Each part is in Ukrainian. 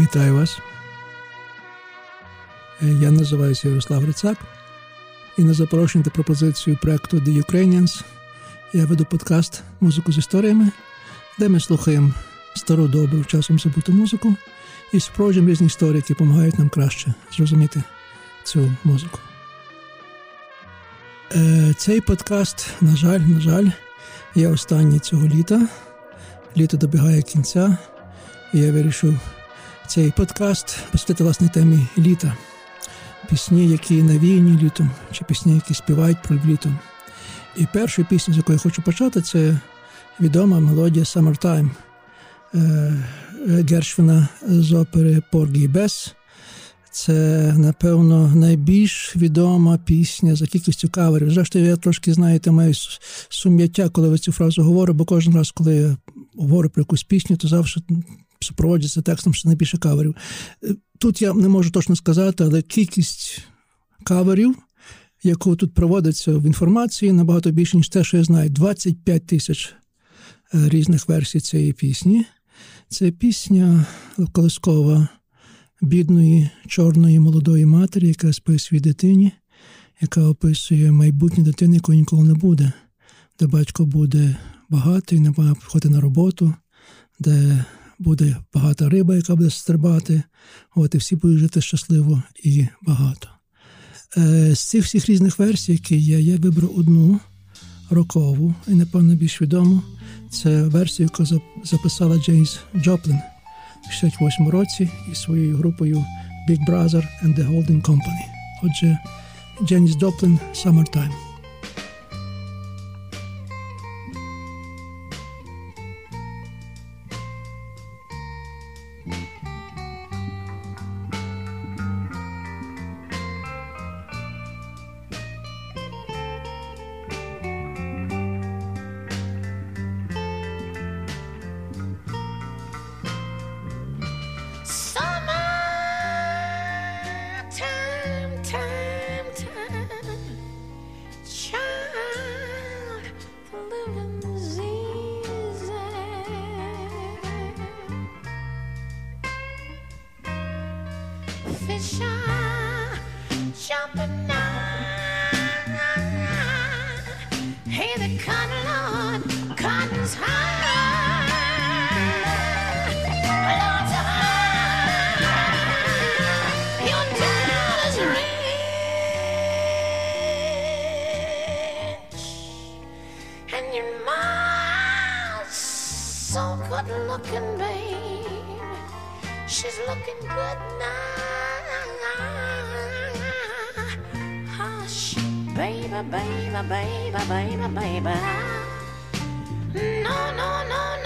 Вітаю вас. Я називаюся Ярослав Грицак і на запрошення та пропозицію проекту The Ukrainians я веду подкаст Музику з історіями, де ми слухаємо стару добру часом забуту музику і спроджуємо різні історії, які допомагають нам краще зрозуміти цю музику. Е, цей подкаст, на жаль, на жаль, є останній цього літа. Літо добігає кінця, і я вирішив цей подкаст посвятити власне темі літа. Пісні, які навіяні літом, чи пісні, які співають про літо. І першу пісню, з якої я хочу почати, це відома мелодія Summertime е, Гершвіна з опери Поргі Бес. Це, напевно, найбільш відома пісня за кількістю каверів. Зрештою, я трошки, знаєте, маю сум'яття, коли ви цю фразу говорю, бо кожен раз, коли я говорю про якусь пісню, то завжди супроводжується текстом, що найбільше каверів. Тут я не можу точно сказати, але кількість каверів, яку тут проводиться в інформації, набагато більше, ніж те, що я знаю. 25 тисяч е, різних версій цієї пісні. Це пісня колискова бідної чорної молодої матері, яка спить своїй дитині, яка описує майбутнє дитини, якої ніколи не буде, де батько буде багатий, не має ходити на роботу, де буде багата риба, яка буде стрибати, от і всі будуть жити щасливо і багато. Е, З цих всіх різних версій, які є, я вибрав одну рокову і, напевно, більш відому. Це версію, яку записала Джеймс Джоплін в 68-му році із своєю групою Big Brother and the Holding Company. Отже, Джеймс Джоплін Summertime. cotton on, cotton's high. High. Your rich, and your so good looking, babe. She's looking good now. baby, baby, baby, baby. No, no, no, no.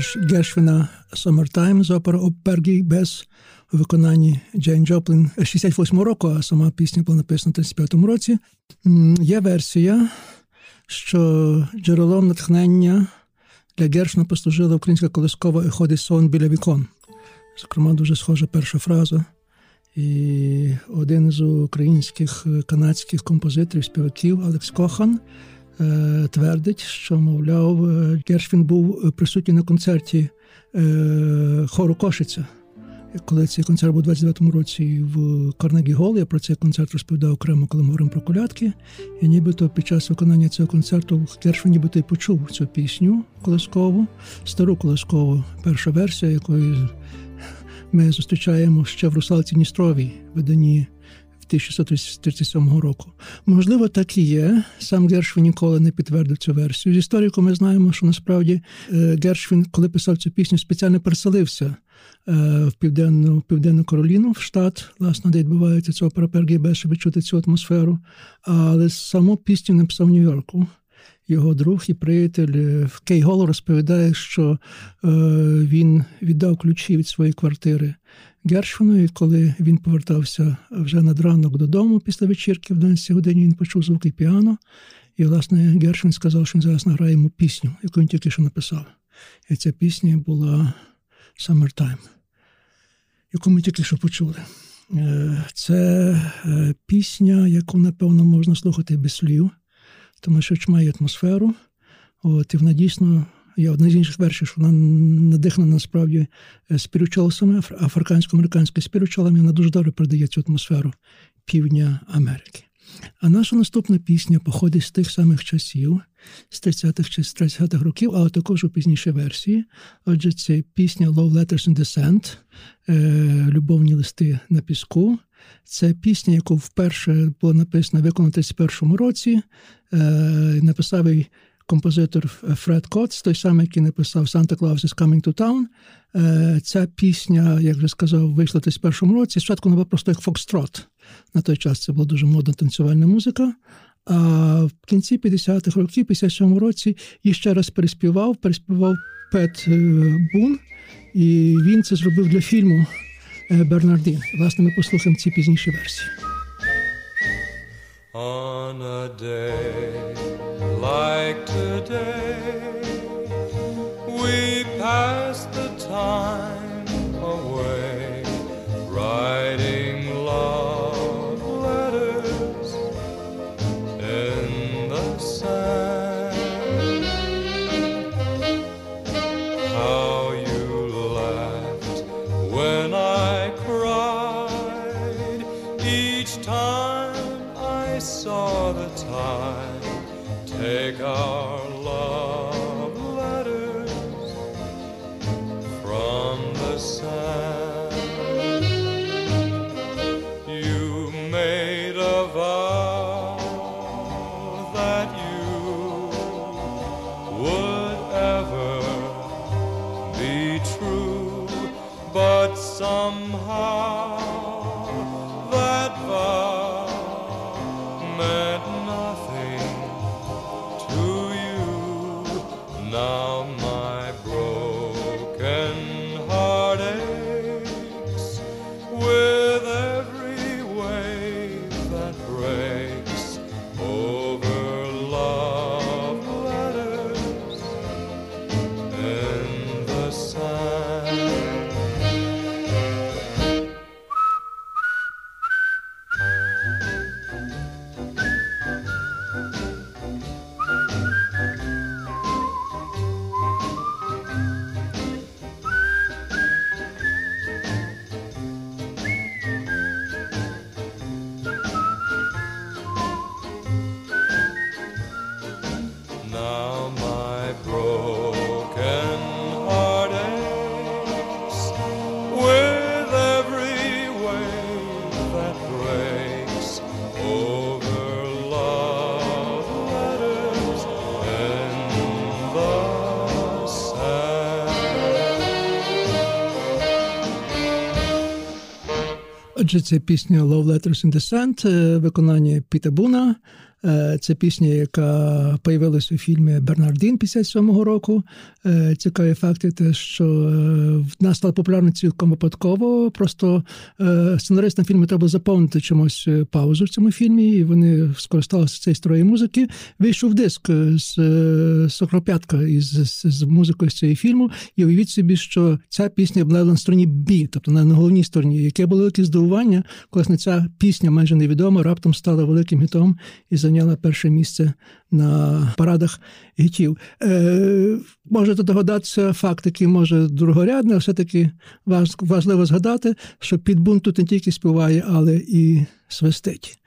Гершвіна «Summertime» з опери «Обпергі» без у виконанні Джейн Джоплін 68 року, а сама пісня була написана в 35-му році. Є версія, що джерелом натхнення для Гершвіна послужила українська колискова і ходить сон біля вікон. Зокрема, дуже схожа перша фраза. І один з українських канадських композиторів, співаків Алекс Кохан Е, твердить, що, мовляв, е, Гершвін був присутній на концерті е, хору Кошиця. Коли цей концерт був у 29-му році в Карнегі Гол, я про цей концерт розповідав окремо, коли ми говоримо про колядки. І нібито під час виконання цього концерту Гершвін нібито й почув цю пісню колискову, стару колискову, перша версія, якої ми зустрічаємо ще в Русалці Дністровій, виданні 1637 року. Можливо, так і є. Сам Гершвін ніколи не підтвердив цю версію. З історику ми знаємо, що насправді е, Гершвін, коли писав цю пісню, спеціально переселився е, в південну в південну Кароліну, в штат, власне, де відбувається цього перепергібе, щоб відчути цю атмосферу. Але саму пісню написав в Нью-Йорку. Його друг і приятель е, Кей Голо розповідає, що е, він віддав ключі від своєї квартири Гершвіну, і коли він повертався вже над ранок додому після вечірки в 12 годині, він почув звуки піано. І, власне, Гершвін сказав, що він зараз награє йому пісню, яку він тільки що написав. І ця пісня була Summertime, яку ми тільки що почули. Е, це е, пісня, яку, напевно, можна слухати без слів, тому що має атмосферу. От, І вона дійсно я одна з інших версій, що вона надихнена насправді е, спірючолами, африкансько-американськими спірючолами, вона дуже добре передає цю атмосферу півдня Америки. А наша наступна пісня походить з тих самих часів, з 30-х чи з 30-х років, але також у пізнішій версії. Отже, це пісня Love Letters in Descent, е, Любовні листи на піску. Це пісня, яку вперше було написано виконана в 31 році. Е, написав її композитор Фред Коц, той самий, який написав Santa Claus is Coming to Town. Е, ця пісня, як вже сказав, вийшла в 2001 році. Спочатку вона була просто як Фокстрот. На той час це була дуже модна танцювальна музика. А в кінці 50-х років, 57 році, її ще раз переспівав, переспівав Пет е, Бун, і він це зробив для фільму е, Бернардін. Власне, ми послухаємо ці пізніші версії. On a day like today. We pass the time away, writing take our love letters from the sand. Отже, це пісня Love Letters in Sand, виконання Піта Буна. Е, це пісня, яка появилась у фільмі Бернардін 57-го року. Е, цікаві факти, те, що е, в нас стала популярна цілком випадково. Просто сценаристам фільму треба заповнити чомусь паузу в цьому фільмі, і вони скористалися цієї строї музики. Вийшов диск з Сокропятка із з музикою з цієї фільму. І уявіть собі, що ця пісня була на стороні Бі, тобто на головній стороні, яке було велике здивування, коли ця пісня майже невідома, раптом стала великим гітом і за зайняла перше місце на парадах гітів. Е, Можете догадатися, факт, який може другорядний, але все-таки важливо згадати, що підбунт тут не тільки співає, але і свистить.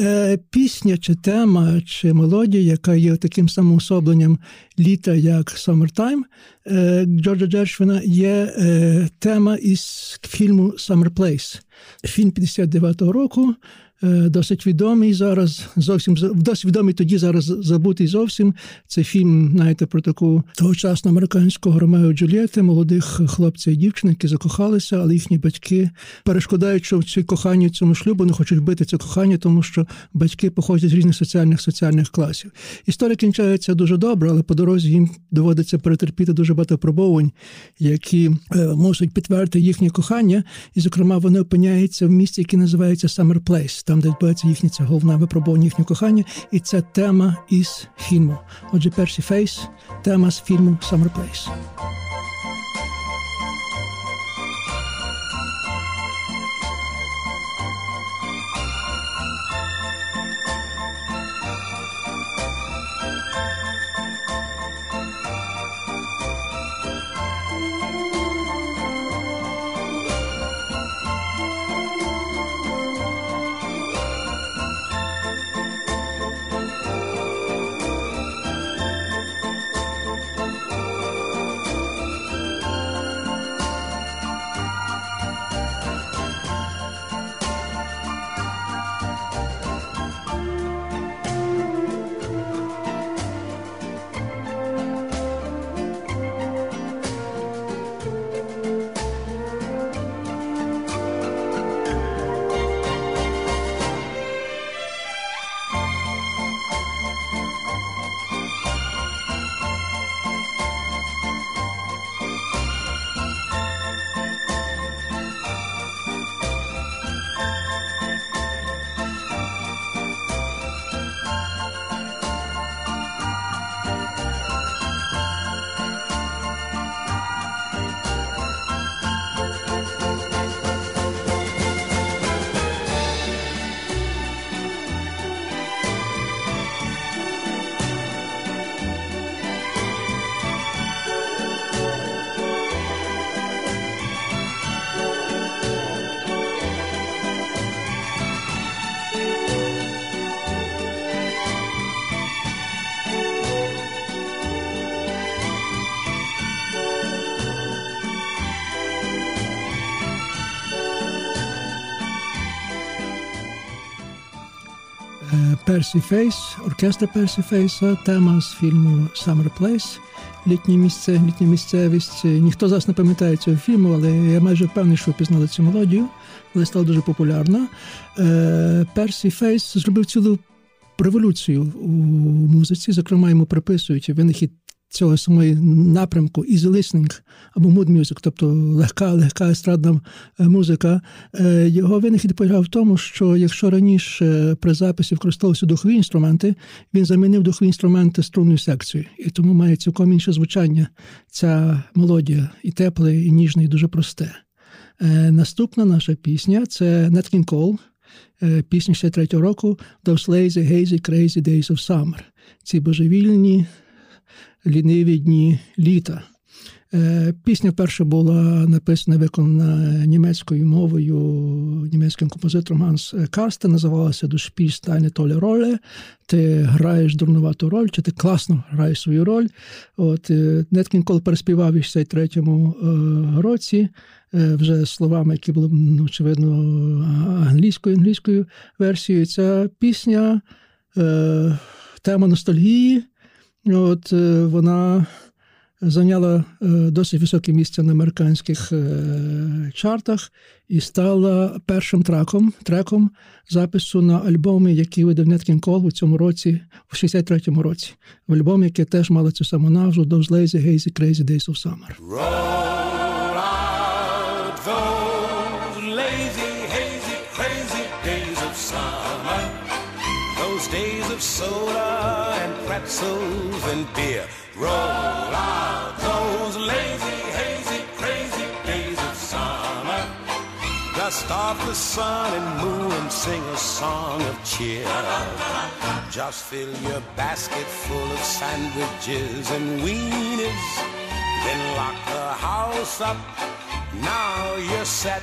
Е, Пісня чи тема, чи мелодія, яка є таким самоособленням літа, як Summertime е, Джорджа Джершвіна, є е, тема із фільму Summer Place. Фільм 59-го року. Е, досить відомий зараз. Зовсім досить відомий тоді зараз забутий зовсім. Це фільм, знаєте, про таку тогочасну американського Ромео Джульєти, молодих хлопця і дівчини, які закохалися, але їхні батьки перешкодають, що в цій коханні цьому шлюбу не хочуть бити це кохання, тому що батьки походять з різних соціальних соціальних класів. Історія кінчається дуже добре, але по дорозі їм доводиться перетерпіти дуже багато пробовань, які е, можуть підтвердити їхнє кохання, і, зокрема, вони опиняються в місці, яке називається Summer Place там, де відбувається їхнє це головне випробування їхнє кохання, і це тема із фільму. Отже, перший фейс, тема з фільму Summer Place. Персі Фейс, оркестр Персі Фейса, тема з фільму Summer Place, літнє місце, літня місцевість. Ніхто зараз не пам'ятає цього фільму, але я майже впевнений, що впізнали цю мелодію, але стала дуже популярна. Персі Фейс, Фейс зробив цілу революцію у музиці. Зокрема, йому приписують винахід цього самої напрямку easy listening або mood music, тобто легка, легка естрадна е, музика. Е, його винахід полягав в тому, що якщо раніше при записі використовувалися духові інструменти, він замінив духові інструменти струнною секцією, і тому має цілком інше звучання. Ця мелодія і тепле, і ніжне, і дуже просте. Е, наступна наша пісня це Nat King Cole, пісня 63-го року «Those lazy, hazy, crazy days of summer». Ці божевільні ліниві дні літа. Е, пісня вперше була написана виконана німецькою мовою німецьким композитором Ганс Карстен, називалася «Du spielst eine tolle Rolle», Ти граєш дурнувату роль, чи ти класно граєш свою роль. От Неткін Кол переспівав у 63-му е, році. Е, вже словами, які були, ну, очевидно, англійською англійською версією. Ця пісня, тема ностальгії. От е, вона зайняла досить високе місце на американських чартах і стала першим траком треком запису на альбомі, який видав Неткін Кол у цьому році, в 63-му році. В альбомі, який теж мала цю саму назву Those Lazy Hazy Crazy Days of Summer. Pretzels and beer. Roll out those lazy, hazy, crazy days of summer. Dust off the sun and moon and sing a song of cheer. Just fill your basket full of sandwiches and weenies. Then lock the house up. Now you're set.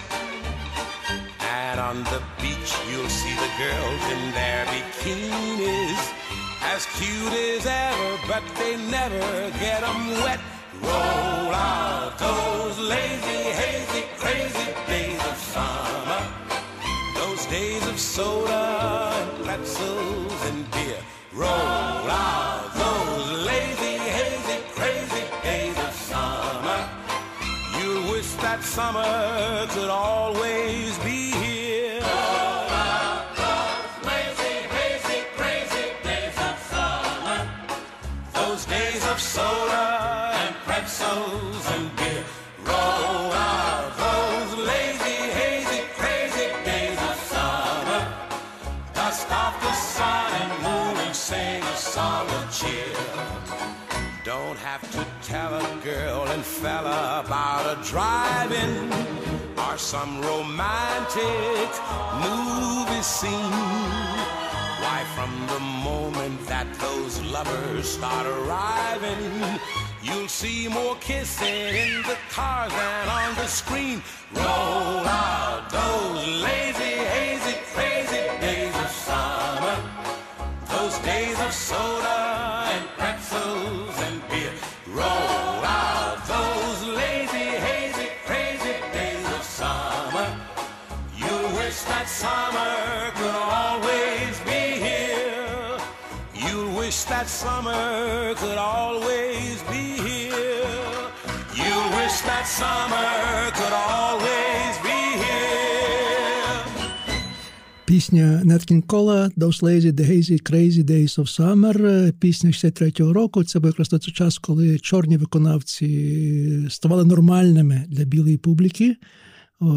And on the beach you'll see the girls in their bikinis. As cute as ever, but they never get 'em wet. Roll out those lazy, hazy, crazy days of summer. Those days of soda and pretzels and beer. Roll out those lazy, hazy, crazy days of summer. You wish that summer could always fella about a drive-in or some romantic movie scene. Why, from the moment that those lovers start arriving, you'll see more kissing in the cars than on the screen. Roll out those lazy, hazy, summer could always be here. You wish that summer could always be here. Пісня King Cole «Those Lazy, Hazy, Crazy Days of Summer», пісня 63-го року. Це був якраз той час, коли чорні виконавці ставали нормальними для білої публіки.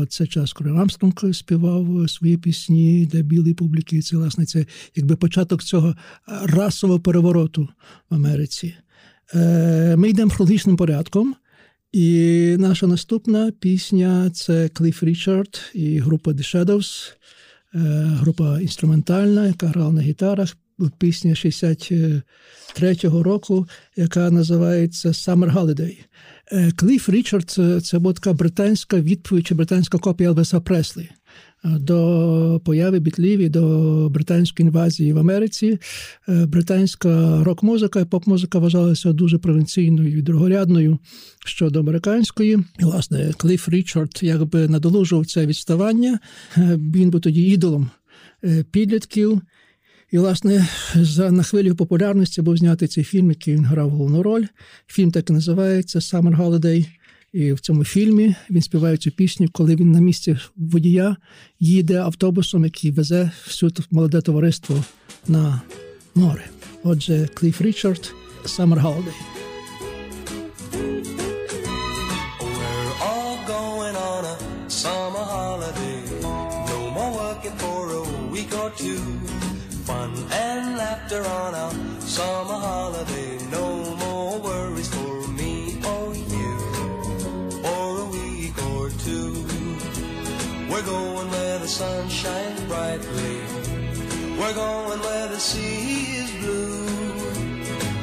Це час, коли Армстронг співав свої пісні для білої публіки. Це, власне, це якби початок цього расового перевороту в Америці. Е, Ми йдемо хронологічним порядком. І наша наступна пісня це Кліф Річард і група The Shadows. Е, група інструментальна, яка грала на гітарах. Пісня 63-го року, яка називається Summer Holiday. Е, Кліф Річард це, була така британська відповідь чи британська копія Елвеса Преслі. До появи бітлів і до британської інвазії в Америці британська рок-музика і поп-музика вважалася дуже провінційною і другорядною щодо американської. І, власне, Кліф Річард якби надолужував це відставання. Він був тоді ідолом підлітків. І, власне, за на хвилю популярності був знятий цей фільм, який він грав головну роль. Фільм так і називається Summer Holiday. І в цьому фільмі він співає цю пісню, коли він на місці водія їде автобусом, який везе всю молоде товариство на море. Отже, Кліф Річард, Summer Holiday. Summer holiday. No more working for a week or two. Fun and laughter on our summer holiday. No more worries for me or you. For a week or two. We're going where the sun shines brightly. We're going where the sea is blue.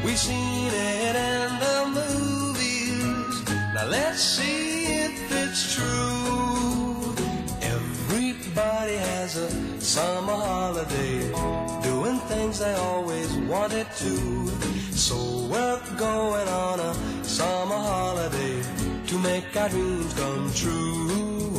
We've seen it in the movies. Now let's see if it's true. Everybody has a summer holiday, things they always wanted to. So we're going on a summer holiday to make our dreams come true.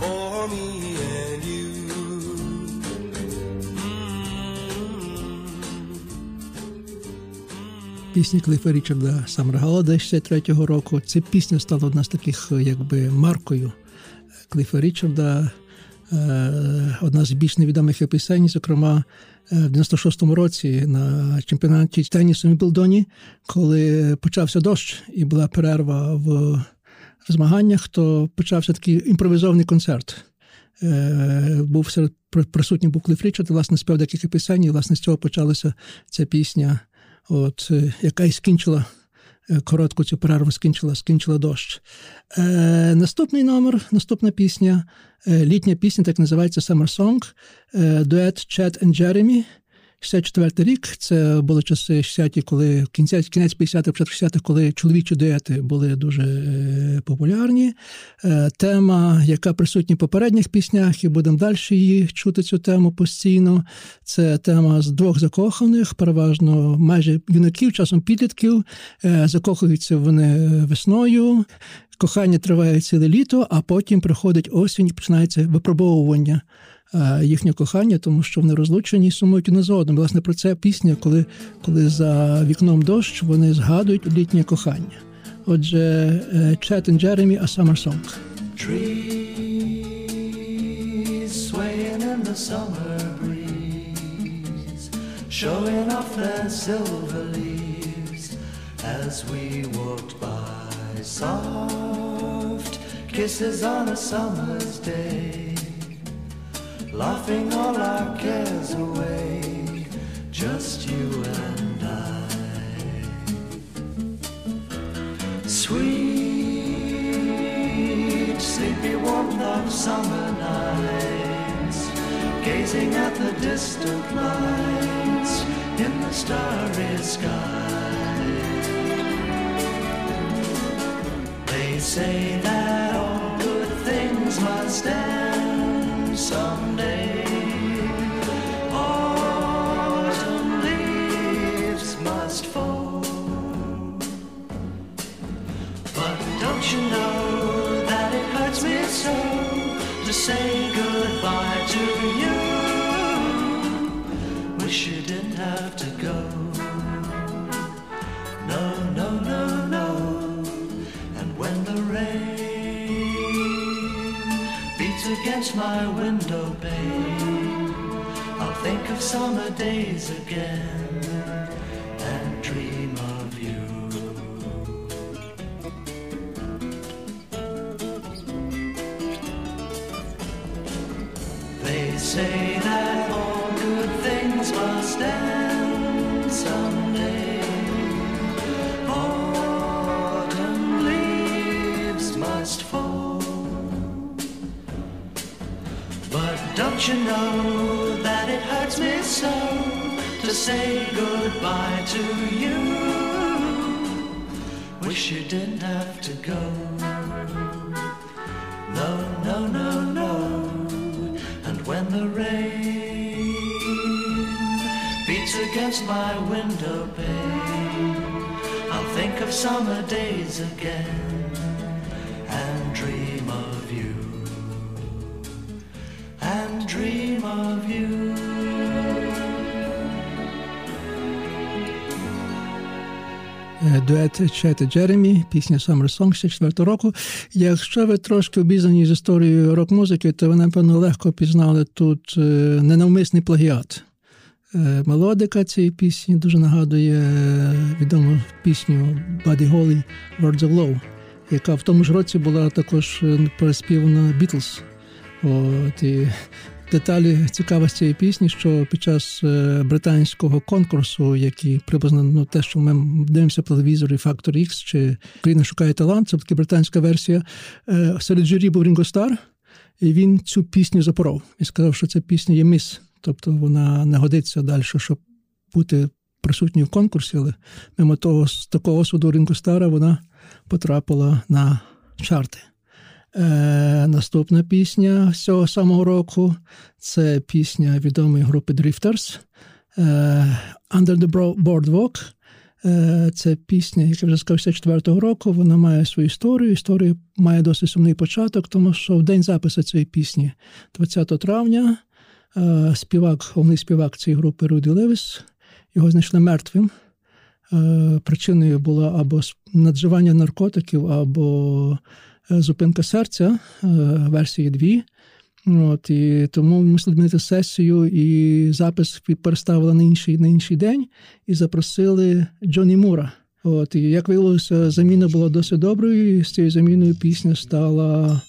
for me and you. Пісня Клифа Річарда Самрагала 63-го року. Ця пісня стала одна з таких, якби маркою Клифа Річарда. Е, Одна з більш невідомих пісень, зокрема, е, в 96-му році на чемпіонаті тенісу в Білдоні, коли почався дощ і була перерва в змаганнях, то почався такий імпровізований концерт. Е, Був серед присутній був Клиф Річард, власне, спів декілька пісень, і власне з цього почалася ця пісня от, е, яка й скінчила е, коротку цю перерву, скінчила, скінчила дощ. Е, Наступний номер, наступна пісня, літня пісня, так називається Summer Song, дует Чет and Джеремі. 64 рік це були часи 60-ті, коли кінець, кінець 50-х, початку 60-х, коли чоловічі дуети були дуже е, популярні. Е, тема, яка присутня в попередніх піснях, і будемо далі її чути цю тему постійно. Це тема з двох закоханих, переважно майже юнаків, часом підлітків. Е, закохуються вони весною. Кохання триває ціле літо, а потім приходить осінь і починається випробовування е, їхнього кохання, тому що вони розлучені і сумують одне за одним. Власне, про це пісня, коли, коли за вікном дощ, вони згадують літнє кохання. Отже, Чет і Джеремі, A Summer Song. Trees swaying in the summer breeze, showing off their silver leaves as we walked by. Soft kisses on a summer's day, laughing all our cares away, just you and I. Sweet, sleepy warmth of summer nights, gazing at the distant lights in the starry sky. They say that all good things must end someday. Autumn leaves must fall. But don't you know that it hurts me so to say against my window pane, I'll think of summer days again and dream of you. They say that don't you know that it hurts me so to say goodbye to you? Wish you didn't have to go. No, no, no, no. And when the rain beats against my window pane, I'll think of summer days again dream of you. Дует Чет Джеремі, пісня Summer Song 64 року. Якщо ви трошки обізнані з історією рок-музики, то ви, напевно, легко пізнали тут ненавмисний плагіат. Мелодика цієї пісні дуже нагадує відому пісню Buddy Holly «Words of Love», яка в тому ж році була також переспівана Beatles. От, і деталі цікавості цієї пісні, що під час е, британського конкурсу, який приблизно ну, те, що ми дивимося по телевізорі Factor X чи Україна шукає талант, це така британська версія. е, Серед журі був Рінго Стар. і він цю пісню запоров. І сказав, що ця пісня є міс, тобто вона не годиться далі, щоб бути присутньою в конкурсі, але мимо того, з такого суду Ринку Стара вона потрапила на чарти. Е, Наступна пісня з цього самого року це пісня відомої групи Drifters е, Under the Boardwalk. Е, Це пісня, яка вже сказав, 64-го року. Вона має свою історію. Історія має досить сумний початок, тому що в день запису цієї пісні, 20 травня, е, співак, головний співак цієї групи Руді Левіс, його знайшли мертвим. Е, Причиною було або надживання наркотиків, або зупинка серця, е, версії дві. От, і тому мусили змінити сесію, і запис переставили на інший на інший день і запросили Джоні Мура. От, і як виявилося, заміна була досить доброю, і з цією заміною пісня стала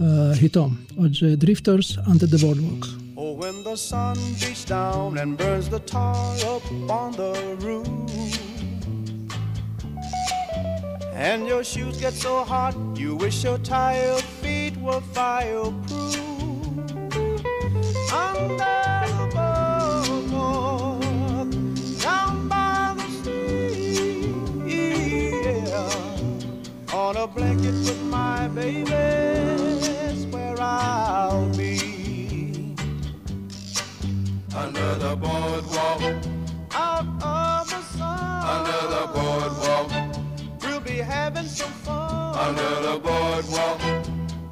е, гітом. Отже, Drifters Under the Boardwalk. Oh, when the sun beats down and burns the tar up on the roof. And your shoes get so hot, you wish your tired feet were fireproof. Under the boardwalk, down by the sea, yeah. On a blanket with my baby, is where I'll be. Under the boardwalk, out of the sun. under the boardwalk, having some fun. under the boardwalk,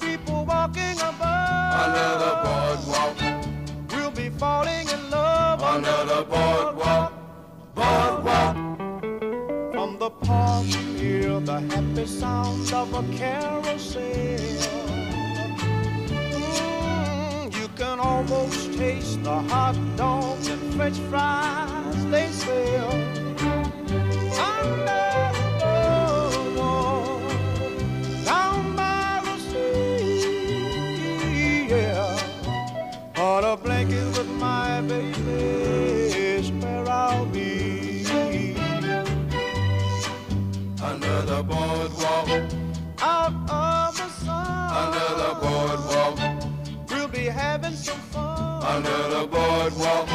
People walking above. under the boardwalk, We'll be falling in love under the boardwalk, boardwalk. From the park, hear the happy sound of a carousel. Mm, you can almost taste the hot dogs and French fries they sell. Under the boardwalk,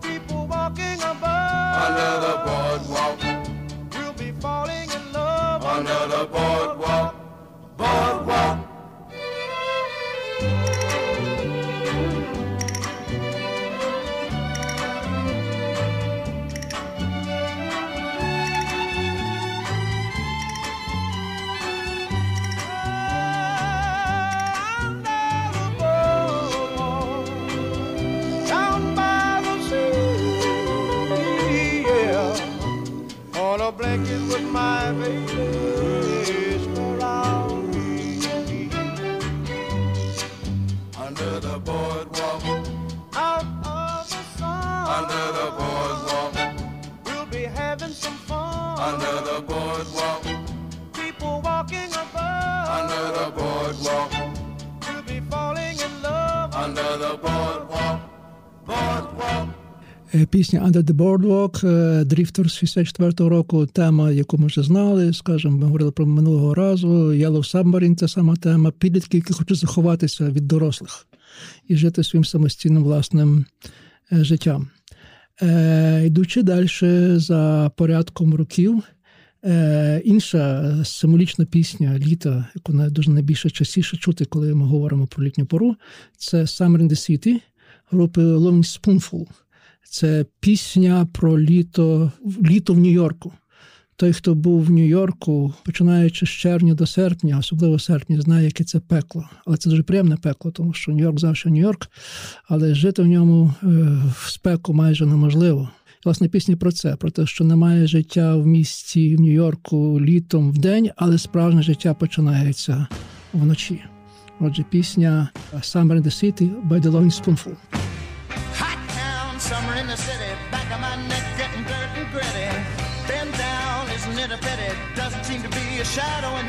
People walking above, under the boardwalk, we'll be falling in love. under the boardwalk, Пісня Under the Boardwalk, е, Drifters 64-го року, тема, яку ми вже знали, скажімо, ми говорили про минулого разу. Yellow Submarine – це сама тема. Підлітки, які хочуть заховатися від дорослих і жити своїм самостійним власним е, життям. Е, Йдучи далі за порядком років, е, інша символічна пісня літа, яку на- дуже найбільше частіше чути, коли ми говоримо про літню пору, це Summer in the City групи Loving Spoonful. Це пісня про літо, літо в Нью-Йорку. Той, хто був в Нью-Йорку, починаючи з червня до серпня, особливо в серпні, знає, яке це пекло. Але це дуже приємне пекло, тому що Нью-Йорк завжди Нью-Йорк, але жити в ньому е, в спеку майже неможливо. Власне, пісня про це, про те, що немає життя в місті в Нью-Йорку літом в день, але справжнє життя починається вночі. Отже, пісня Summer in the City by the Loving Spoonful. Hot town,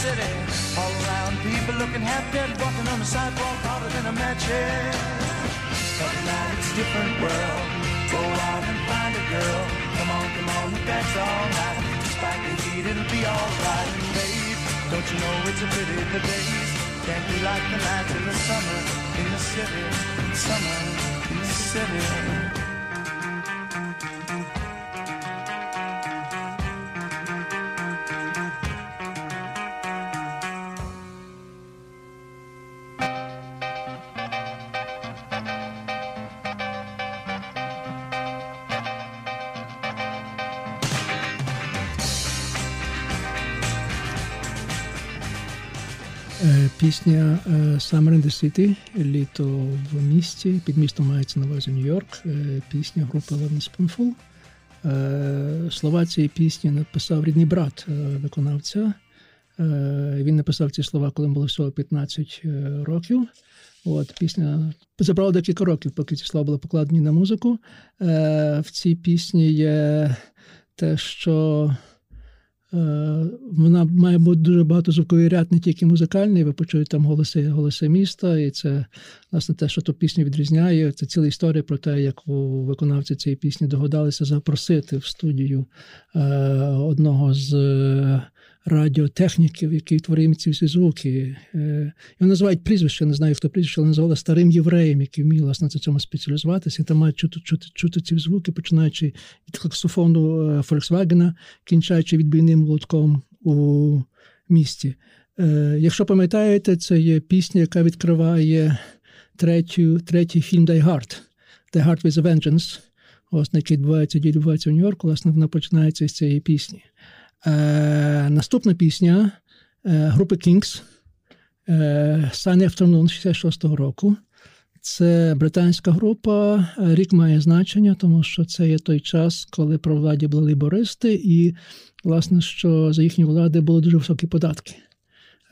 City. All around, people looking half dead, walking on the sidewalk harder than a match. But now it's a different world. Go out and find a girl. Come on, come on, all night. Despite the heat, it'll be alright. Babe, don't you know it's a pity the days can't be like the nights in the summer in the city, summer in the city. Пісня е, Summer in the City, літо в місті. Під містом мається на увазі Нью-Йорк. Е, Пісня групи Lemon Spoonful. Е, Слова цієї пісні написав рідний брат виконавця. Він написав ці слова, коли було всього 15 е, років. От пісня забрала декілька років, поки ці слова були покладені на музику. В цій пісні є те, що Вона має бути дуже багато звуковий ряд, не тільки музикальний. Ви почуєте там голоси, голоси міста, і це власне те, що ту пісню відрізняє. Це ціла історія про те, як у виконавці цієї пісні догадалися запросити в студію е, одного з е, радіотехніків, який творив ці всі звуки. Е, Його називають прізвище, не знаю, хто прізвище, але називали старим євреєм, який вмів власне на цьому спеціалізуватися. І там мають чути, чути, чути ці звуки, починаючи від е, Volkswagen, кінчаючи відбійним молотком у місті. Е, Якщо пам'ятаєте, це є пісня, яка відкриває третю, третій фільм Die Hard, Die Hard with a Vengeance, ось, який відбувається, відбувається в Нью-Йорку, власне, вона починається з цієї пісні. Е, наступна пісня е, групи Kings е, Sunny Afternoon 66-го року. Це британська група. Е, Рік має значення, тому що це є той час, коли про владі були лібористи, і, власне, що за їхні влади були дуже високі податки.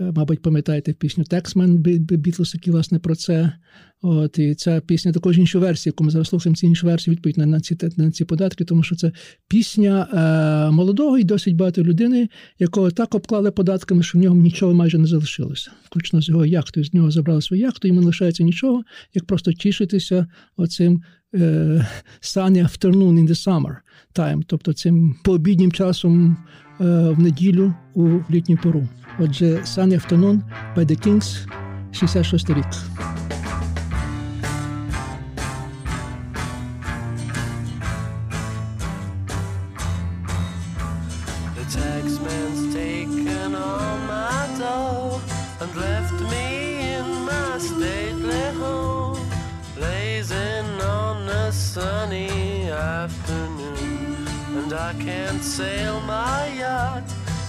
Е, Мабуть, пам'ятаєте пісню Тексмен Бітлз, які власне про це. От і ця пісня також іншу версію, яку ми зараз слухаємо, ці іншу версію відповідь на, на ці на ці податки, тому що це пісня е, молодого і досить багато людини, якого так обклали податками, що в нього нічого майже не залишилося. Включно з його яхтою. З нього забрали свою яхту, йому не лишається нічого, як просто тішитися оцим е, sunny afternoon in the summer time, тобто цим пообіднім часом е, в неділю у літню пору. Отже, Sunny Afternoon by the Kings, 66 рік. The taxman's taken all my dough and left me in my stately home, blazing on a sunny afternoon. And I can't sail my yacht,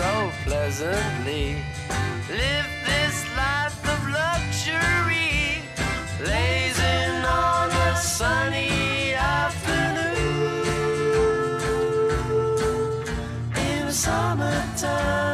so pleasantly. Live this life of luxury, lazing on a sunny afternoon in the summertime.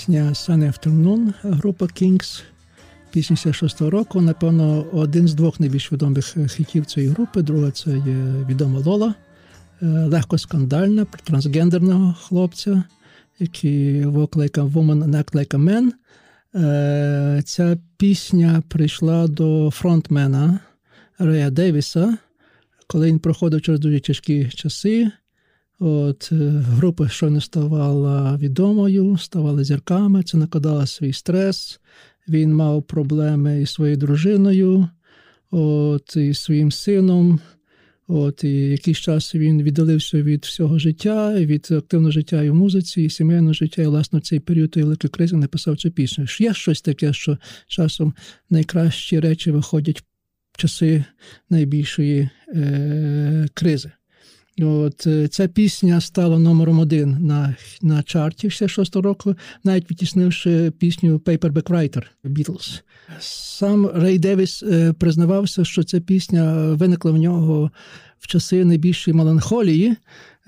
Пісня Sun Afternoon група Kings. Пісня 66-го року, напевно, один з двох найбільш відомих е, хітів цієї групи. Друга це є відома Лола, е, легко скандальна про трансгендерного хлопця, який walk like a woman and act like a man. Е, Ця пісня прийшла до фронтмена Рея Девіса, коли він проходив через дуже тяжкі часи. От е, група щойно ставала відомою, ставали зірками, це накладало свій стрес. Він мав проблеми із своєю дружиною, от, і своїм сином. От, і якийсь час він віддалився від всього життя, від активного життя і в музиці, і сімейного життя, і власне в цей період тієї великої кризи написав цю пісню. Є щось таке, що часом найкращі речі виходять в часи найбільшої е- кризи. От е, ця пісня стала номером один на, на чарті 66 року, навіть відтіснивши пісню Paperback Writer Beatles. Сам Рей Девіс е, признавався, що ця пісня виникла в нього в часи найбільшої меланхолії,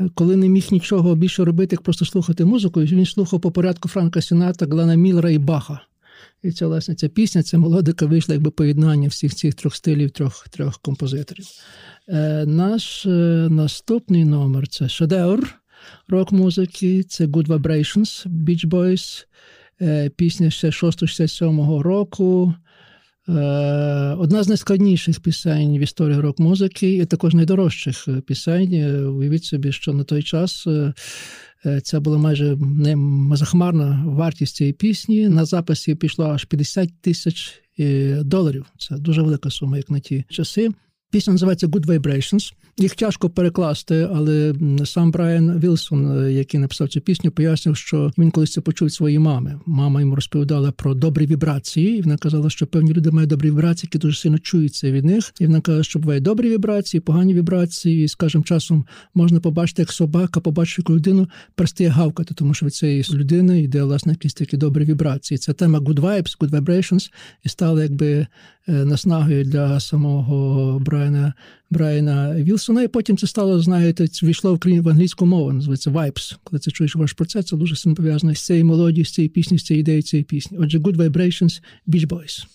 е, коли не міг нічого більше робити, як просто слухати музику. Він слухав по порядку Франка Сіната, Глена Міллера і Баха. І ця власне ця пісня, ця мелодика вийшла якби поєднання всіх цих трьох стилів, трьох трьох композиторів. Е, Наш е, наступний номер це шедевр рок-музики, це Good Vibrations Beach Boys, е, пісня ще 6-67 року. Одна з найскладніших пісень в історії рок-музики, і також найдорожчих пісень. Уявіть собі, що на той час це була майже захмарна вартість цієї пісні. На записі пішло аж 50 тисяч доларів. Це дуже велика сума, як на ті часи. Пісня називається Good Vibrations. Їх тяжко перекласти, але сам Брайан Вілсон, е, який написав цю пісню, пояснив, що він колись це почув від мами. Мама йому розповідала про добрі вібрації, і вона казала, що певні люди мають добрі вібрації, які дуже сильно чуються від них. І вона каже, що бувають добрі вібрації, погані вібрації. І, скажімо, часом можна побачити, як собака побачить яку людину, перестає гавкати, тому що від цієї людини йде власне якісь такі добрі вібрації. Це тема Good Vibes, Good Vibrations, і стала якби е, наснагою для самого Брайана Брайана Вілсона. І потім це стало, знаєте, це війшло в англійську мову, називається Vibes. Коли це чуєш ваш процес, це дуже сильно пов'язано з цією мелодією, з цією пісні, з цією ідеєю цієї пісні. Отже, Good Vibrations, Beach Boys.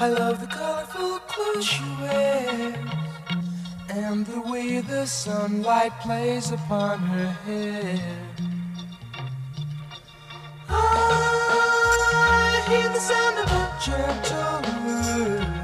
I love the colorful clothes she wears and the way the sunlight plays upon her hair. I hear the sound of a gentle word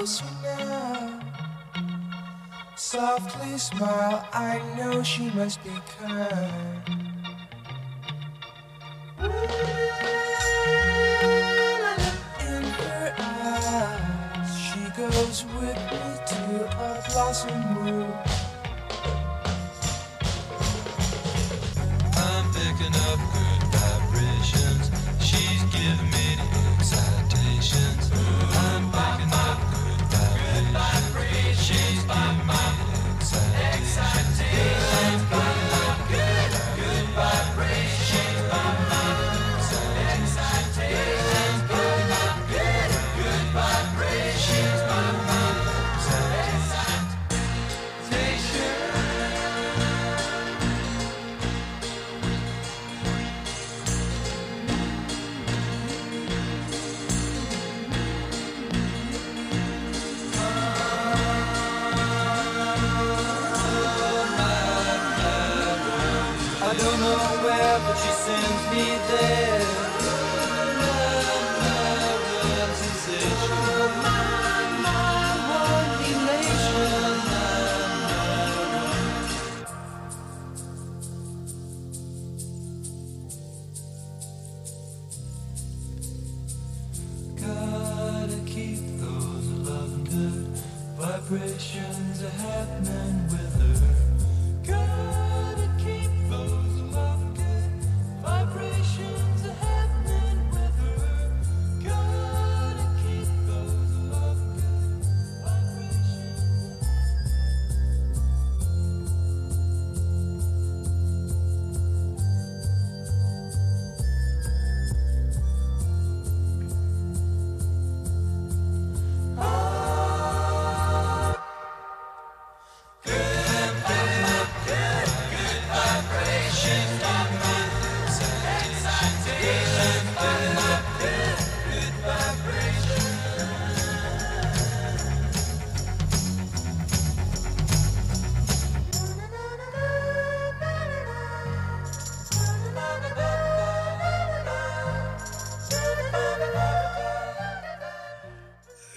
closer now. Softly smile, I know she must be kind. In her eyes, she goes with me to a blossom room. I'm picking up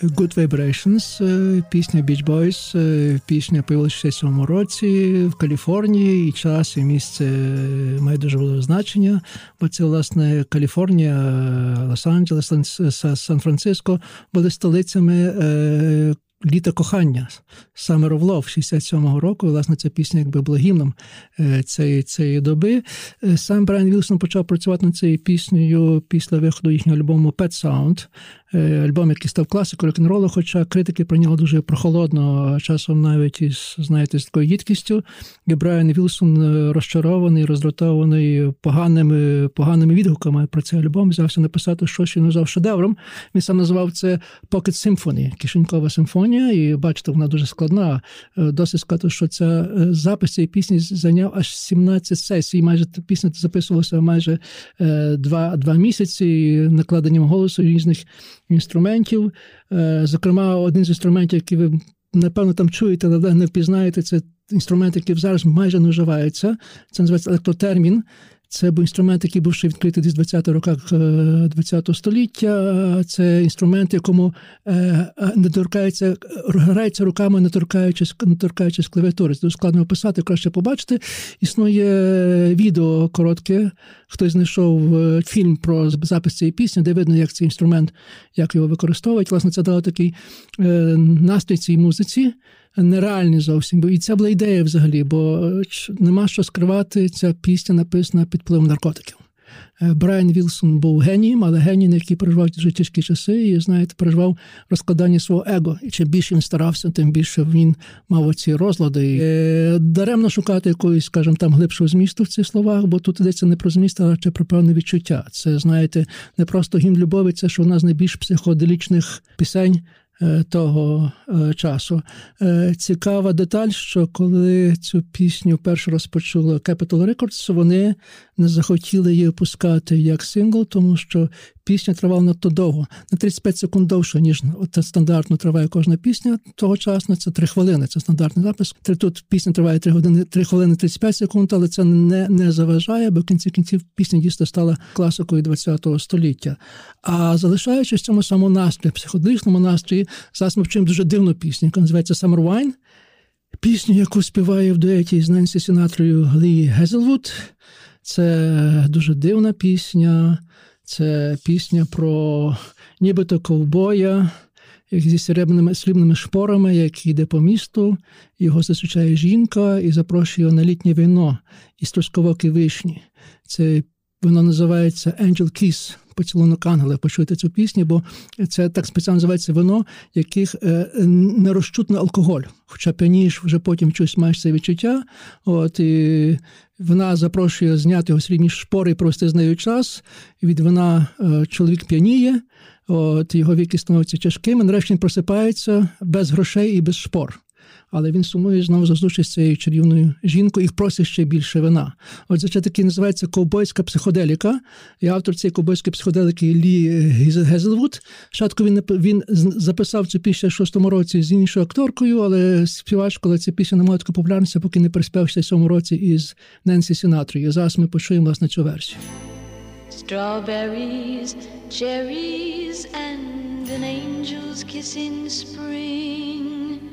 Good Vibrations, е, пісня Beach Boys. е, Пісня появилася в 67 році в Каліфорнії, і час, і місце має дуже велике значення, бо це, власне, Каліфорнія, Лос-Анджелес, Сан- Сан-Франциско були столицями літа кохання, of Love 67-го року. Власне, ця пісня якби була гімном е, цієї, цієї доби. Е, Сам Брайан Вілсон почав працювати над цією піснею після виходу їхнього альбому Pet Sound. Е, Альбом, який став класикою рок-н-ролу, хоча критики про нього дуже прохолодно, часом навіть із, знаєте, з такою їдкістю. І Брайан Вілсон розчарований, роздратований поганими, поганими відгуками про цей альбом, взявся написати щось, що він назвав шедевром. Він сам назвав це Pocket Symphony, кишенькова симфонія, і бачите, вона дуже складна. Е, Досить сказати, що ця е, запис цієї пісні зайняв аж 17 сесій. Майже пісня записувалася майже е, два, два місяці накладенням голосу різних інструментів. Зокрема, один з інструментів, який ви напевно там чуєте, але не впізнаєте, це інструмент, який зараз майже не вживається. Це називається електротермін. Це був інструмент, який був ще відкритий десь в 20-х роках ХХ століття. Це інструмент, якому е, е, не торкається, грається руками, не торкаючись, не торкаючись клавіатури. Це складно описати, краще побачити. Існує відео коротке. Хтось знайшов е, фільм про запис цієї пісні, де видно, як цей інструмент, як його використовують. Власне, це дало такий е, настрій цій музиці нереальний зовсім. І це була ідея взагалі, бо е, нема що скривати. Ця пісня написана під впливом наркотиків. Е, Брайан Вілсон був генієм, але геній, на який переживав дуже тяжкі часи, і знаєте, переживав розкладання свого его. І чим більше він старався, тим більше він мав оці розлади. І, е, Даремно шукати якоїсь, скажімо, там глибшого змісту в цих словах, бо тут йдеться не про зміст, а радше про певне відчуття. Це знаєте, не просто гімн любові, це що одна з найбільш психоделічних пісень того е, часу. Е, Цікава деталь, що коли цю пісню перше розпочула Capital Records, вони не захотіли її опускати як сингл, тому що пісня тривала надто довго, на 35 секунд довше, ніж от стандартно триває кожна пісня. Тогочасно це 3 хвилини. Це стандартний запис. Тут пісня триває 3 години, 3 хвилини 35 секунд, але це не, не заважає, бо в кінці кінців пісня дійсно стала класикою ХХ століття. А залишаючись в цьому самому настрої, психоделічному настрої, зараз ми вчимо дуже дивну пісню, яка називається Summer Wine. Пісню, яку співає в дуеті з Ненсі Сінатрою Лі Гезелвуд. Це дуже дивна пісня. Це пісня про нібито ковбоя зі срібними срібними шпорами, який йде по місту, його зустрічає жінка і запрошує на літнє вино із трусковок вишні. Це воно називається Angel Kiss, поцілунок ангела. Почуйте цю пісню, бо це так спеціально називається вино, яких е, не розчутний алкоголь. Хоча п'яніш вже потім щось маєш це відчуття. От і вона запрошує зняти його срібні шпори і провести з нею час. Від вина е, чоловік п'яніє, от його віки становиться тяжкими. Нарешті він просипається без грошей і без шпор. Але він сумує знову за зустріч з цією чарівною жінкою і просить ще більше вина. Отже, це таки називається ковбойська психоделіка. І автор цієї ковбойської психоделіки Лі Гезелвуд. Спочатку він він записав цю пісню в шостому році з іншою акторкою, але співач, коли ця пісня не має таку популярності, поки не переспів в цьому році із Ненсі Сінатрою. Зараз ми почуємо власне цю версію. Strawberries, cherries, and an angel's kiss in spring.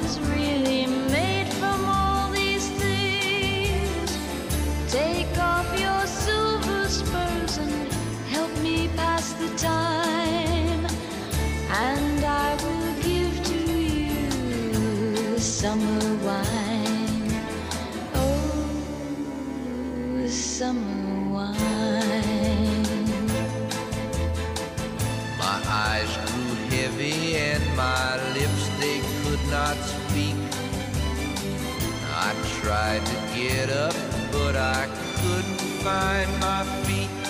summer wine. Oh, summer wine. My eyes grew heavy and my lips they could not speak. I tried to get up, but I couldn't find my feet.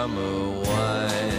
Summer wine.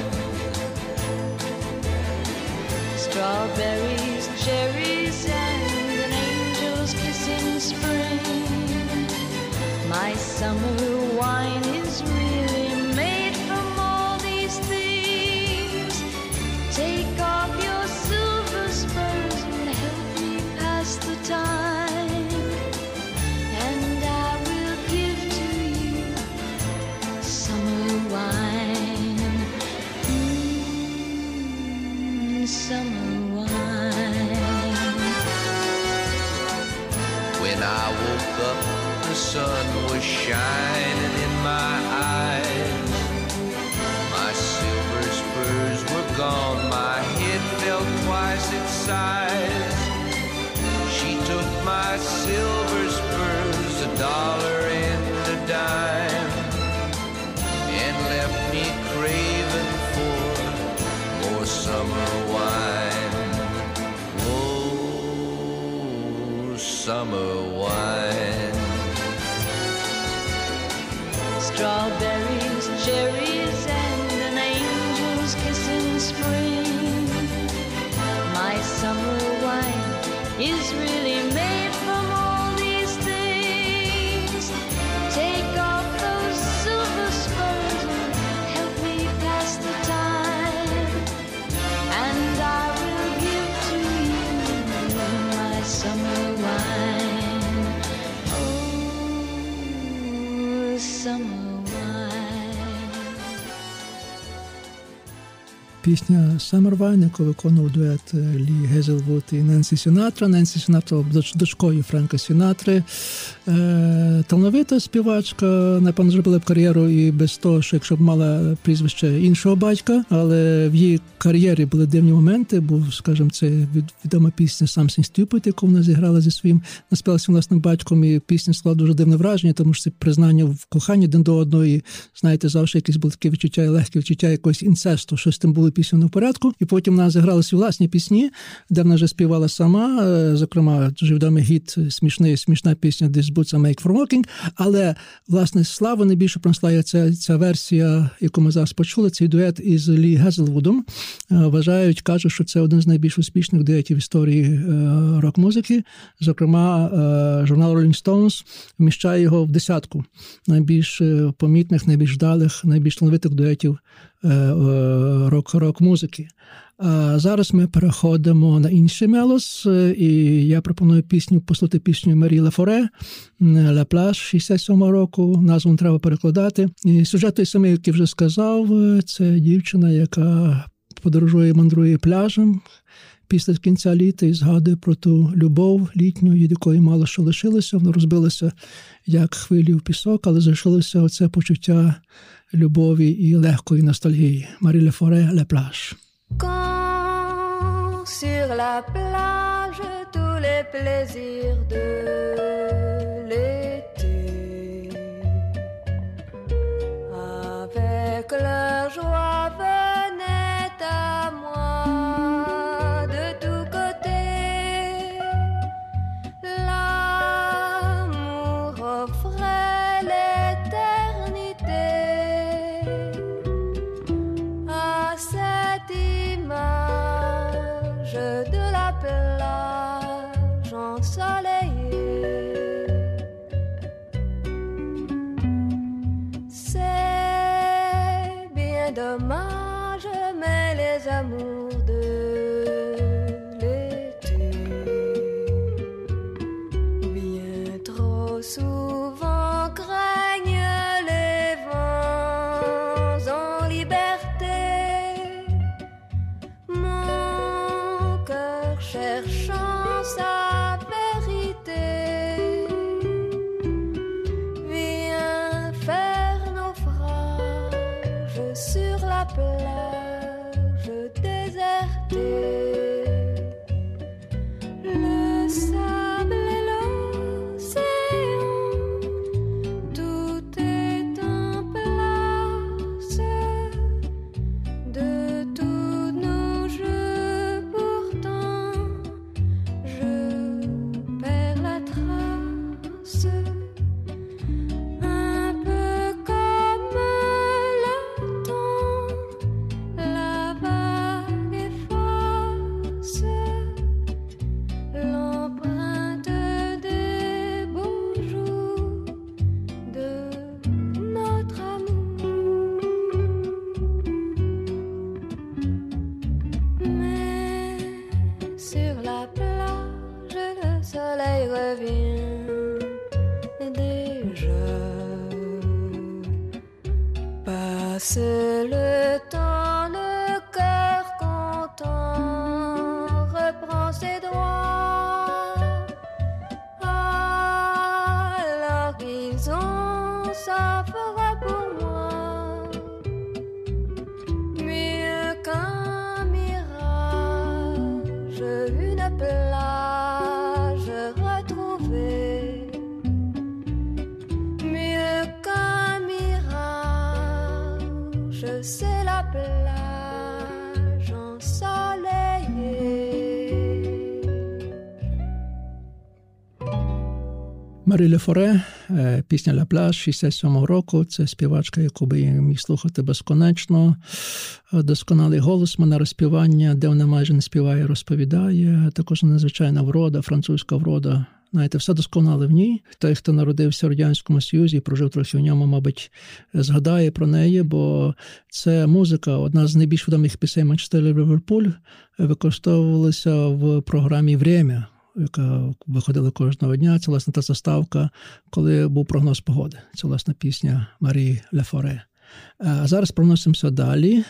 Пісня Summer Wine, яку виконував дует е, Лі Гезелвуд і Ненсі Сінатра. Ненсі Сінатра була дочкою Френка Сінатри. Е, талановита співачка, напевно, зробила б кар'єру і без того, що якщо б мала прізвище іншого батька, але в її кар'єрі були дивні моменти. Був, скажімо, це відома пісня Something Stupid, яку вона зіграла зі своїм наспівала зі власним батьком. І пісня склала дуже дивне враження, тому що це признання в коханні один до одного. Знаєте, завжди якісь були таке відчуття, легке відчуття якогось інцесту. Щось там було пісню не в порядку. І потім вона зіграла свої власні пісні, де вона вже співала сама. Е, зокрема, дуже відомий гіт, смішний, смішна пісня This Are Make for Walking. Але власне славу найбільше пронесла ця, ця версія, яку ми зараз почули. Цей дует із Лі Гезелвудом. Е, вважають, кажуть, що це один з найбільш успішних дуетів в історії е, рок-музики. Зокрема, журнал Rolling Stones вміщає його в десятку найбільш помітних, найбільш вдалих, найбільш талановитих дуетів рок-музики. А зараз ми переходимо на інший мелос, і я пропоную пісню послухати пісню Марі Лафоре «Ла Плаш» 67 року. Назву треба перекладати. І сюжет той самий, який вже сказав, це дівчина, яка подорожує, мандрує пляжем. Після кінця літа і згадує про ту любов літню, від якої мало що лишилося. Вона розбилася як хвилі в пісок, але залишилося оце почуття любові і легкої ностальгії. Марі Лефоре «Ла Плаш». Quand sur la plage tous les plaisirs de Марі Лефоре, е, пісня «Ля пляж» 67-го року. Це співачка, яку би я міг слухати безконечно. Е, Досконалий голос, мене розпівання, де вона майже не співає, розповідає. Також надзвичайна врода, французька врода. Знаєте, все досконале в ній. Той, хто народився в Радянському Союзі прожив трохи в ньому, мабуть, згадає про неї, бо це музика, одна з найбільш відомих пісень Манчестер Ліверпуль, використовувалася в програмі «Время», яка виходила кожного дня. Це власне та заставка, коли був прогноз погоди. Це власне пісня Марії Лефоре. А зараз проносимося далі.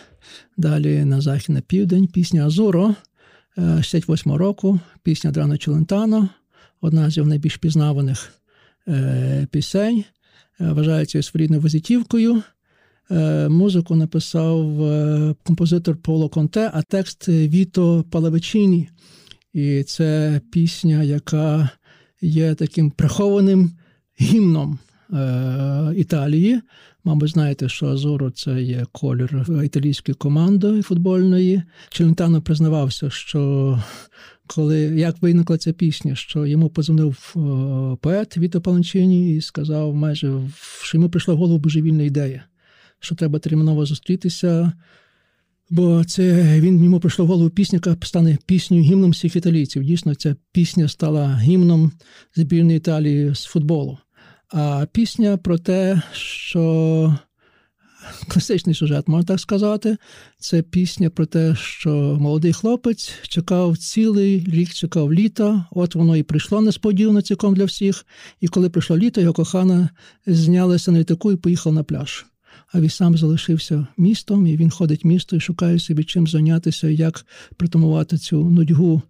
Далі на захід на південь. Пісня Азуро 68 року. Пісня Адрано Челентано, одна з його найбільш пізнаваних е, пісень. Е, Вважається своєрідною визитівкою. Е, Музику написав е, композитор Поло Конте, а текст Віто Палавичіні. І це пісня, яка є таким прихованим гімном е, Італії. Мабуть, знаєте, що Азуро це є колір італійської команди футбольної. Челентано признавався, що коли як виникла ця пісня, що йому позвонив е, поет Віто Паланчині і сказав, майже що йому прийшла в голову божевільна ідея, що треба терміново зустрітися. Бо це він йому прийшло в голову пісня, стане піснею гімном всіх італійців. Дійсно, ця пісня стала гімном збірної Італії з футболу. А пісня про те, що класичний сюжет, можна так сказати. Це пісня про те, що молодий хлопець чекав цілий рік, чекав літа. От воно і прийшло несподівано цілком для всіх. І коли прийшло літо, його кохана знялася на літаку і поїхала на пляж. А він сам залишився містом, і він ходить місто і шукає собі чим зайнятися, як притамувати цю нудьгу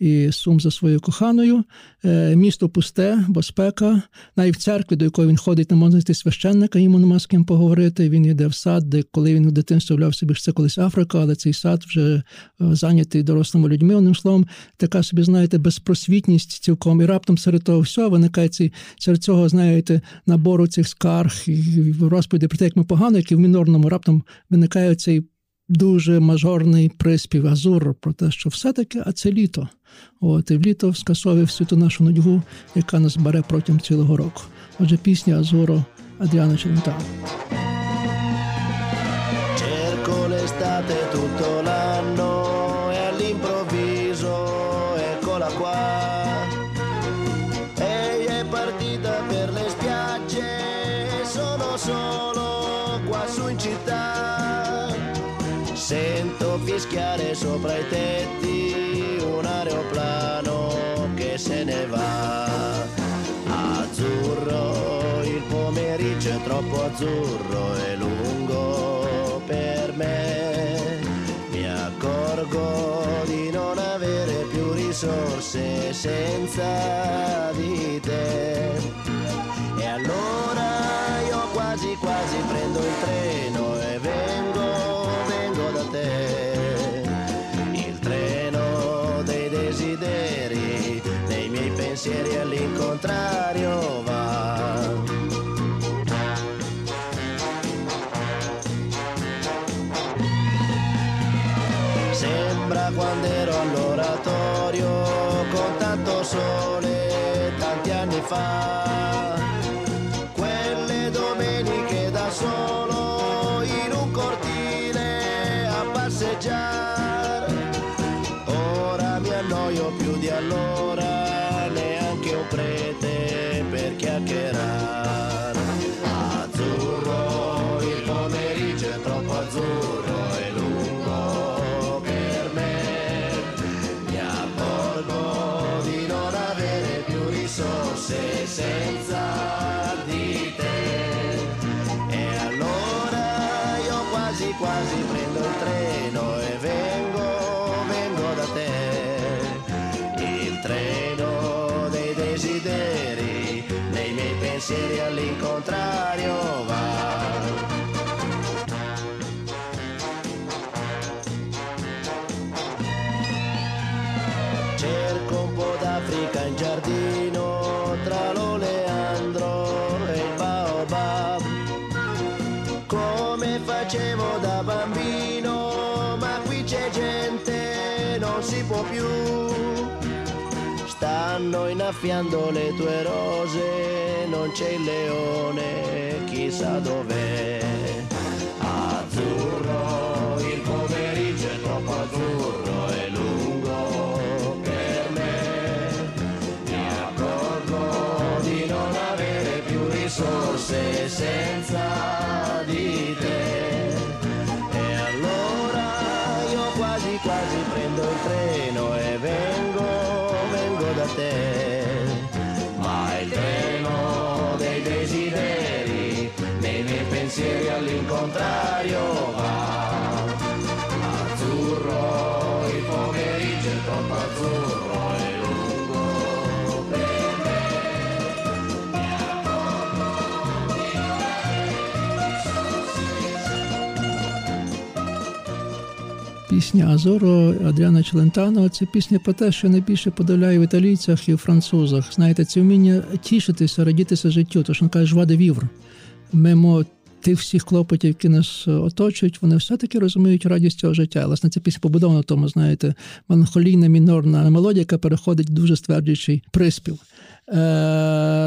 і сум за своєю коханою. Е, Місто пусте, бо спека. Навіть в церкві, до якої він ходить, не можна знайти священника, йому нема з ким поговорити. Він йде в сад, де коли він в дитинстві уявляв собі, що це колись Африка, але цей сад вже е, зайнятий дорослими людьми. Одним словом, така собі, знаєте, безпросвітність цілком. І раптом серед того всього виникає цей, серед цього, знаєте, набору цих скарг і розповіді про те, як ми погано, які в мінорному раптом виникає цей дуже мажорний приспів Азур про те, що все-таки, а це літо. От, і в літо скасовує всю ту нашу нудьгу, яка нас бере протягом цілого року. Отже, пісня Азуро Адріана l'estate tutto l'anno e all'improvviso eccola qua. Ehi è partita per le spiagge e sono solo Fischiare sopra i tetti un aeroplano che se ne va. Azzurro, il pomeriggio è troppo azzurro e lungo per me. Mi accorgo di non avere più risorse senza di te. find. Stanno innaffiando le tue rose, non c'è il leone, chissà dov'è. Azzurro, il pomeriggio è troppo azzurro e lungo per me. Mi accorgo di non avere più risorse senza Пісня Азоро Адріана Челентано це пісня про те, що найбільше подавляє в італійцях і в французах. Знаєте, це вміння тішитися, радітися життю, то що він каже, жваде вівр. Мимо тих всіх клопотів, які нас оточують, вони все-таки розуміють радість цього життя. Власне, ця пісня побудована на тому, знаєте, меланхолійна мінорна мелодія, яка переходить в дуже стверджуючий приспів. Е,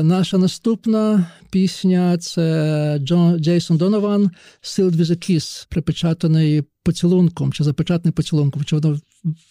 наша наступна пісня це Джон Джейсон Донован «Sealed with a Kiss», припечатаний поцілунком чи запечатним поцілунком. Чи воно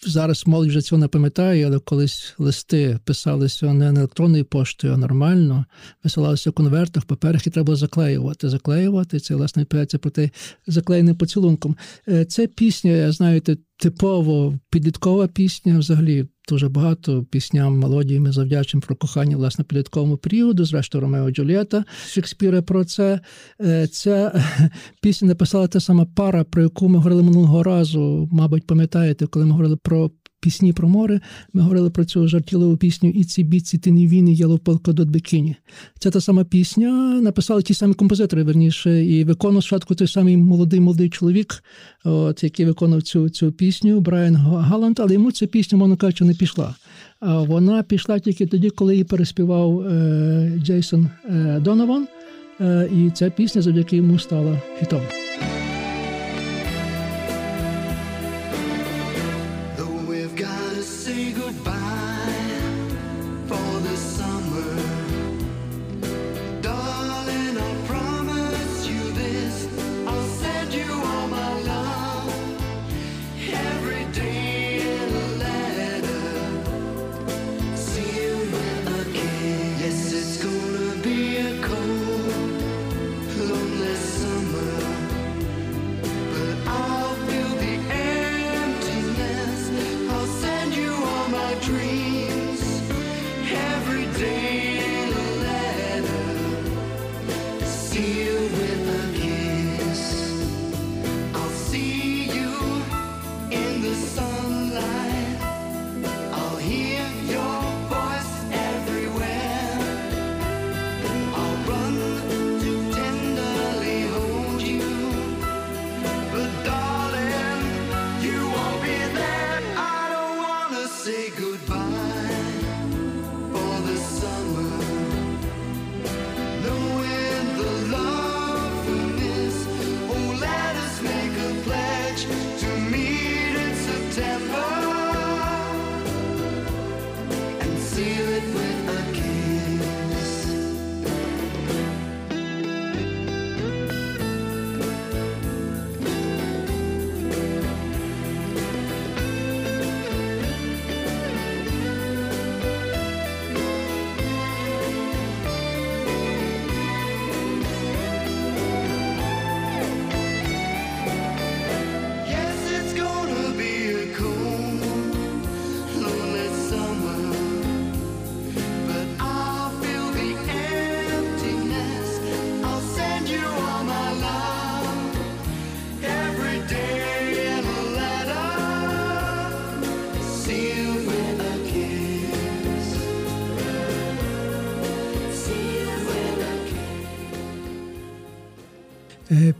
зараз молодь вже цього не пам'ятає, але колись листи писалися не електронною поштою, а нормально, висилалися в конвертах, паперах, і треба було заклеювати. Заклеювати це, власне, про те заклеєним поцілунком. Е, Це пісня, знаєте, типово підліткова пісня взагалі. Дуже багато пісням, мелодії ми завдячимо про кохання власне підлітковому періоду, зрештою Ромео Джулієта Шекспіра про це. Е, Ця пісня написала та сама пара, про яку ми говорили минулого разу. Мабуть, пам'ятаєте, коли ми говорили про пісні про море, ми говорили про цю жартівливу пісню «Іці біці ти не війни, я полко до бікіні». Це та сама пісня, написали ті самі композитори, верніше, і виконував спочатку той самий молодий молодий чоловік, от, який виконав цю цю пісню, Брайан Галант, але йому ця пісня, мовно кажучи, не пішла. А вона пішла тільки тоді, коли її переспівав е, Джейсон е, Донован, е, і ця пісня завдяки йому стала хітом.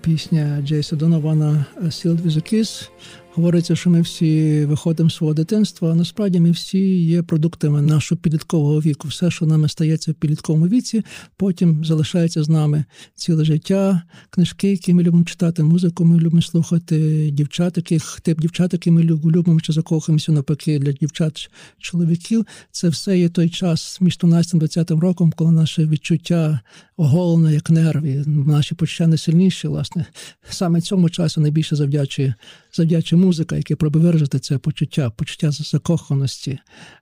Пісня Джейса Донована «Sealed with a Kiss». Говориться, що ми всі виходимо з свого дитинства, а насправді ми всі є продуктами нашого підліткового віку. Все, що нами стається в підлітковому віці, потім залишається з нами ціле життя. Книжки, які ми любимо читати, музику ми любимо слухати, дівчат, яких тип дівчат, які ми люб- любимо чи закохуємося навпаки для дівчат чоловіків. Це все є той час між 12 20 роком, коли наше відчуття оголене як нерві, наші почуття найсильніші, власне. Саме цьому часу найбільше завдячує завдячує музика, яка пробує виражати це почуття, почуття закоханості.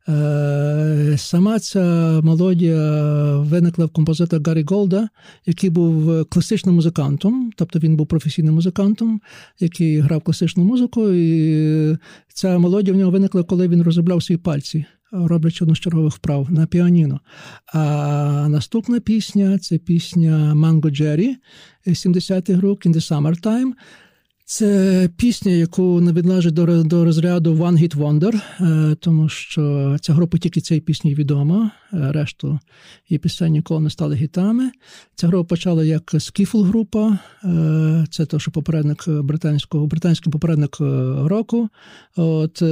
Е, Сама ця мелодія виникла в композитора Гаррі Голда, який був класичним музикантом, тобто він був професійним музикантом, який грав класичну музику. І ця мелодія в нього виникла, коли він розробляв свої пальці. Роблячи одну з чергових вправ на піаніно. А наступна пісня це пісня Mango Jerry 70-х років «In the Summertime». Це пісня, яку не відналежить до, до розряду One Hit Wonder, е, тому що ця група тільки цієї пісні відома, е, решту її пісень ніколи не стали гітами. Ця група почала як скіфл група, е, це то, що попередник британського, британський попередник року. От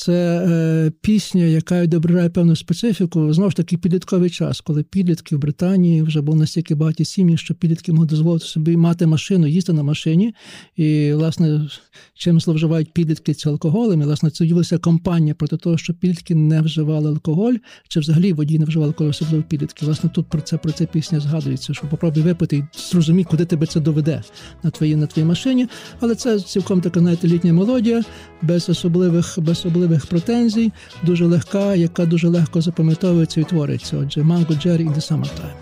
це е, пісня, яка відображає певну специфіку. Знову ж таки, підлітковий час, коли підлітки в Британії вже були настільки багаті сім'ї, що підлітки могли дозволити собі мати машину, їздити на машині. І, власне, чим зловживають підлітки це алкоголем. І, власне, це з'явилася кампанія проти того, що підлітки не вживали алкоголь, чи взагалі водії не вживали алкоголь, особливо підлітки. Власне, тут про це про це пісня згадується, що попробуй випити і зрозумій, куди тебе це доведе на твоїй на твоїй машині. Але це цілком така, знаєте, літня мелодія, без особливих, без особливих претензій, дуже легка, яка дуже легко запам'ятовується і твориться. Отже, Mango Jerry in the Summertime.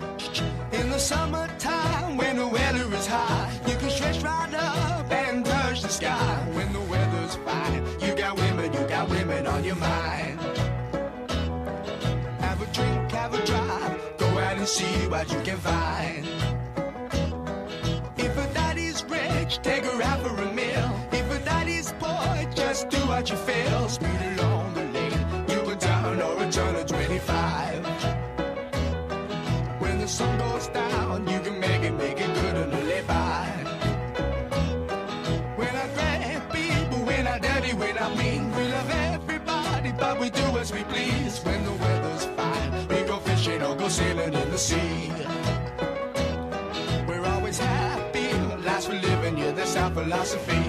See what you can find. If a daddy's rich, take her out for a meal. Just do what you feel. Speed along the lane, you go down or a turn of 25. When the sun goes down, you can make it, make it good and live by. When I grab people, when I dirty, when I mean, we love everybody, but we do as we please. When the weather's fine, we go fishing or go sailing in the sea. We're always happy, last for living, yeah, that's our philosophy.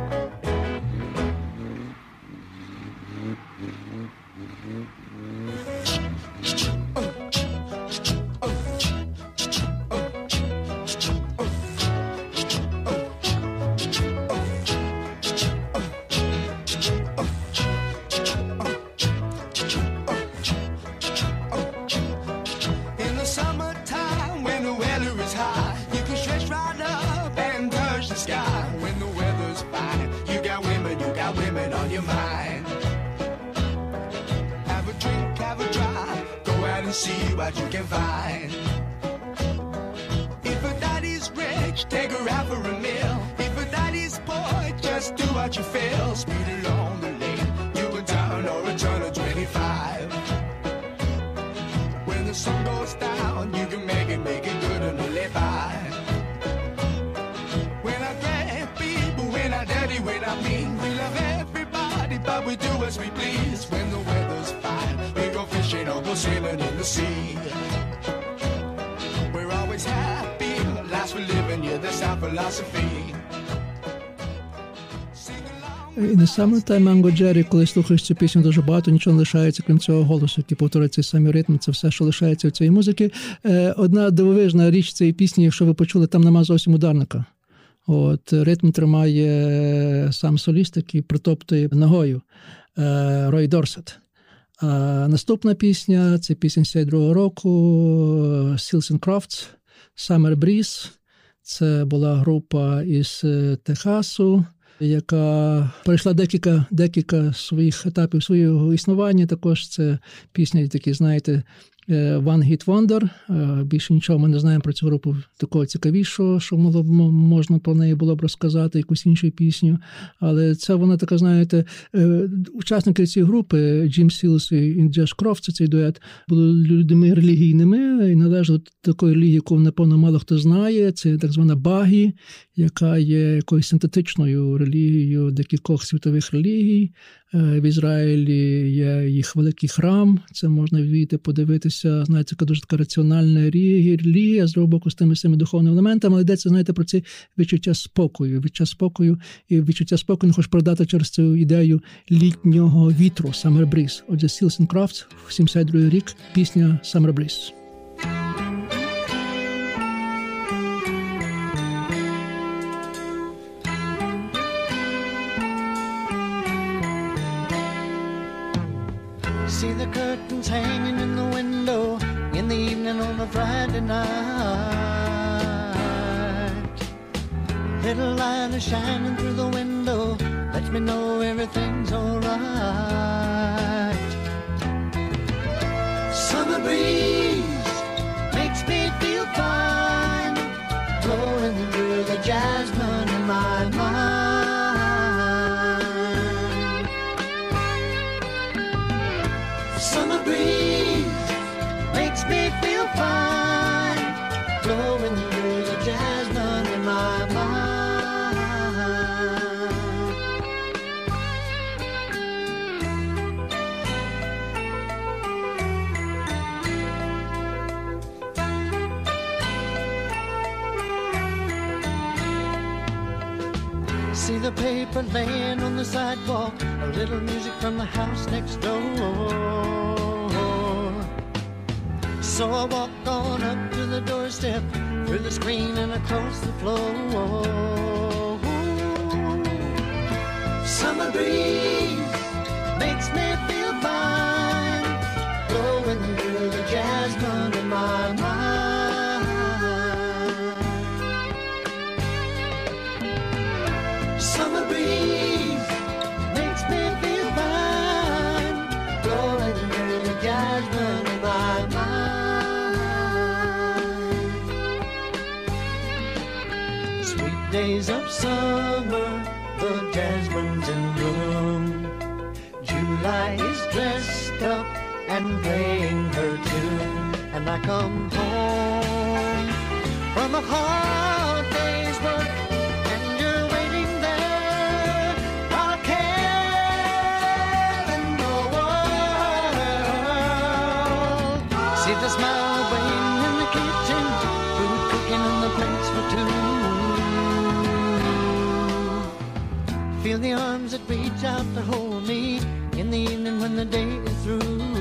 Саме те Манго Джері, коли слухаєш цю пісню дуже багато, нічого не лишається, крім цього голосу, який повторює цей самий ритм, це все, що лишається в цієї музики. Е, Одна дивовижна річ цієї пісні, якщо ви почули, там нема зовсім ударника. От ритм тримає сам соліст, який притоптує ногою е, Рой Дорсет. А наступна пісня це пісня 72-го року Seals and Crofts Summer Breeze. Це була група із е, Техасу, яка пройшла декілька, декілька своїх етапів свого існування. Також це пісня, такі, знаєте, One Hit Wonder. Е, Більше нічого ми не знаємо про цю групу такого цікавішого, що могло б можна про неї було б розказати, якусь іншу пісню. Але це вона така, знаєте, е, учасники цієї групи, Джим Сілс і Деш Крофт, це цей дует, були людьми релігійними і належали до такої релігії, яку, напевно, мало хто знає. Це так звана Багаї, яка є якоюсь синтетичною релігією декількох світових релігій. Е, В Ізраїлі є їх великий храм. Це можна відвідати, подивитися. Знаєте, така дуже така раціональна релігія, з боку, з тими всіми духовними елементами. Але йдеться, знаєте, про це відчуття спокою. Відчуття спокою і відчуття спокою не хочу продати через цю ідею літнього вітру Summer Breeze. Отже, Seals and Crofts, 72 рік, пісня Summer Breeze. Night. Little light is shining through the window, lets me know everything's alright. Summer breeze paper laying on the sidewalk, a little music from the house next door. So I walk on up to the doorstep, through the screen and across the floor. Summer breeze makes me feel fine, blowing through the jasmine in my mind. Days of summer, the jasmine's in bloom. July is dressed up and playing her tune, and I come home from a hard Feel the arms that reach out to hold me in the evening when the day is through.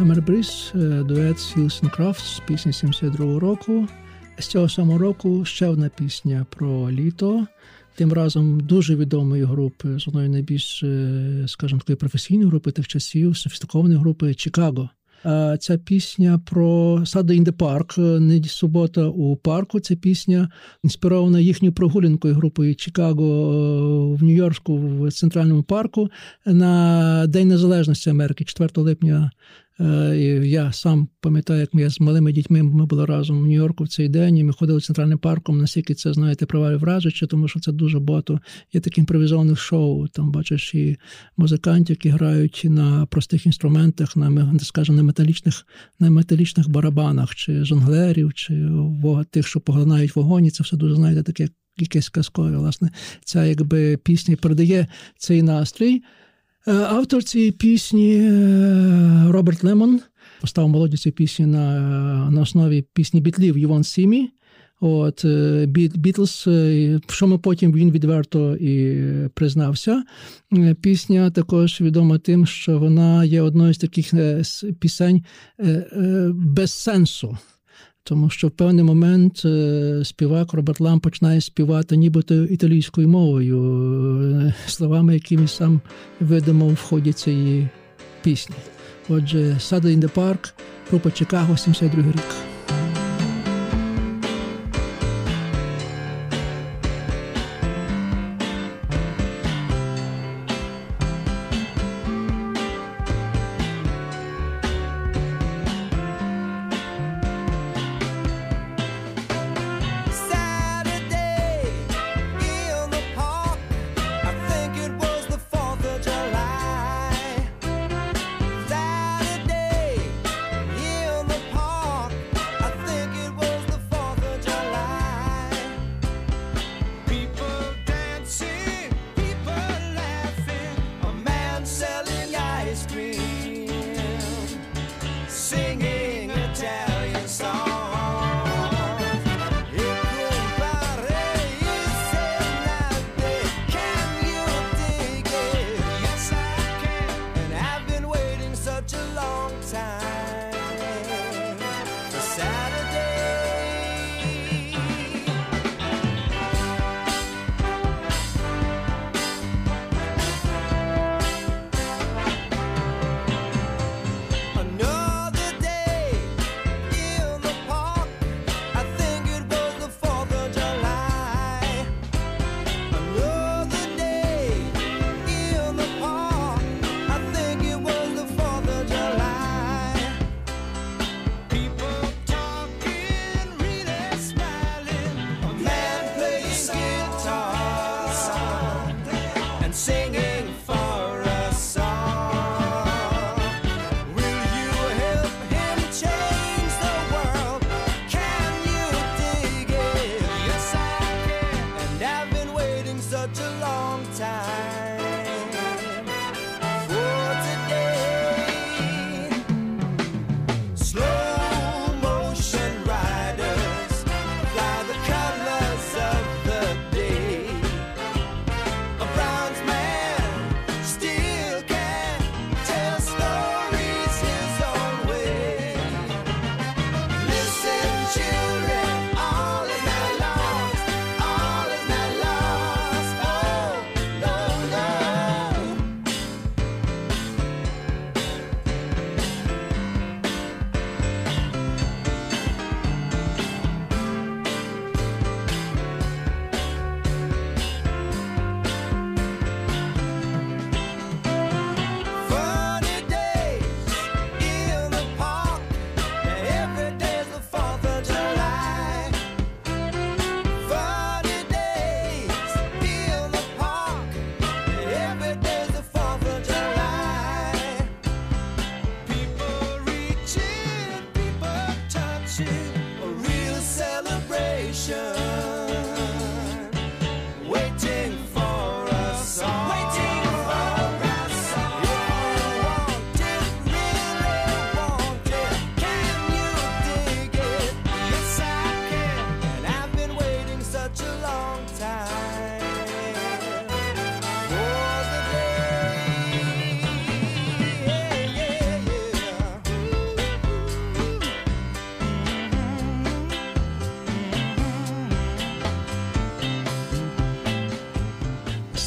Summer Breeze, е, дует and Crofts з пісні 72 року. З цього самого року ще одна пісня про літо. Тим разом дуже відомої групи, з одної найбільш, е, скажімо, такої професійної групи тих часів, софістикованої групи Чикаго. А Ця пісня про Saturday in the Park, е, не субота у парку. Це пісня інспірована їхньою прогулянкою групою Чикаго е, в Нью-Йорку в центральному парку на День Незалежності Америки, 4 липня. Е, Я сам пам'ятаю, як ми з малими дітьми ми були разом в Нью-Йорку в цей день, і ми ходили центральним парком, наскільки це, знаєте, провалі вражуче, тому що це дуже багато є таких імпровізованих шоу. Там бачиш і музикантів, які грають на простих інструментах, на скажімо, на металічних, на металічних барабанах, чи жонглерів, чи тих, що поглинають вогонь. І Це все дуже, знаєте, таке якесь казкове. Власне, ця якби пісня передає цей настрій. Е, Автор цієї пісні е, Роберт Лемон поставив мелодію цієї пісні на, на основі пісні бітлів «You Won't See От е, Бітлз, е, що ми потім він відверто і признався. Е, Пісня також відома тим, що вона є одною з таких е, пісень е, е, без сенсу. Тому що в певний момент е, співак Роберт Лам починає співати нібито італійською мовою, е, словами, які він сам видумав в ході цієї пісні. Отже, Saturday in the Park, група Чикаго, 72 рік.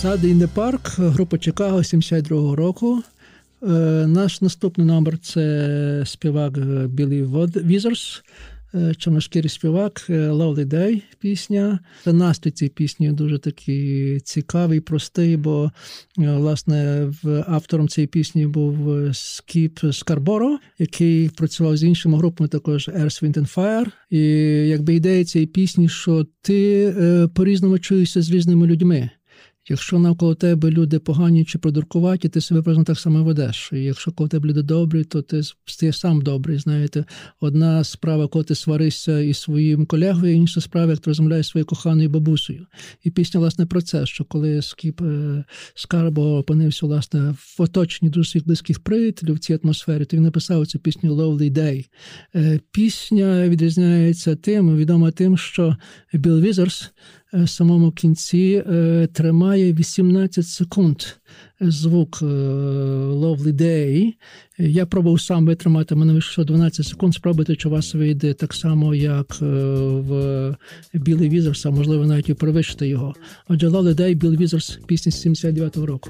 Saturday in the Park, група Чикаго 72-го року. Е, Наш наступний номер це співак е, Білі Візерс, е, чорношкірий співак, е, Lovely Day пісня. Настрій цієї пісні дуже такий цікавий, простий, бо е, власне автором цієї пісні був е, Скіп Скарборо, який працював з іншими групами, також Earth, Wind and Fire. І якби ідея цієї пісні, що ти е, по-різному чуєшся з різними людьми. Якщо навколо тебе люди погані чи придуркуваті, ти себе приблизно так само ведеш. І якщо коло тебе люди добрі, то ти стаєш сам добрий. Знаєте, одна справа, коли ти сваришся із своїм колегою, інша справа, як ти розмовляєш своєю коханою бабусею. І пісня, власне, про це, що коли Скіп е, Скарбо опинився власне в оточенні дуже своїх близьких приятелів в цій атмосфері, то він написав цю пісню Lovely Day. Е, Пісня відрізняється тим, відома тим, що Біл Візерс в самому кінці е, тримає 18 секунд звук е, Lovely Day. Я пробував сам витримати, мене вийшло 12 секунд. Спробуйте, чи у вас вийде так само, як е, в Білі Візерс, а можливо навіть і перевищити його. Отже, Lovely Day, Біл Візерс, пісня 79-го року.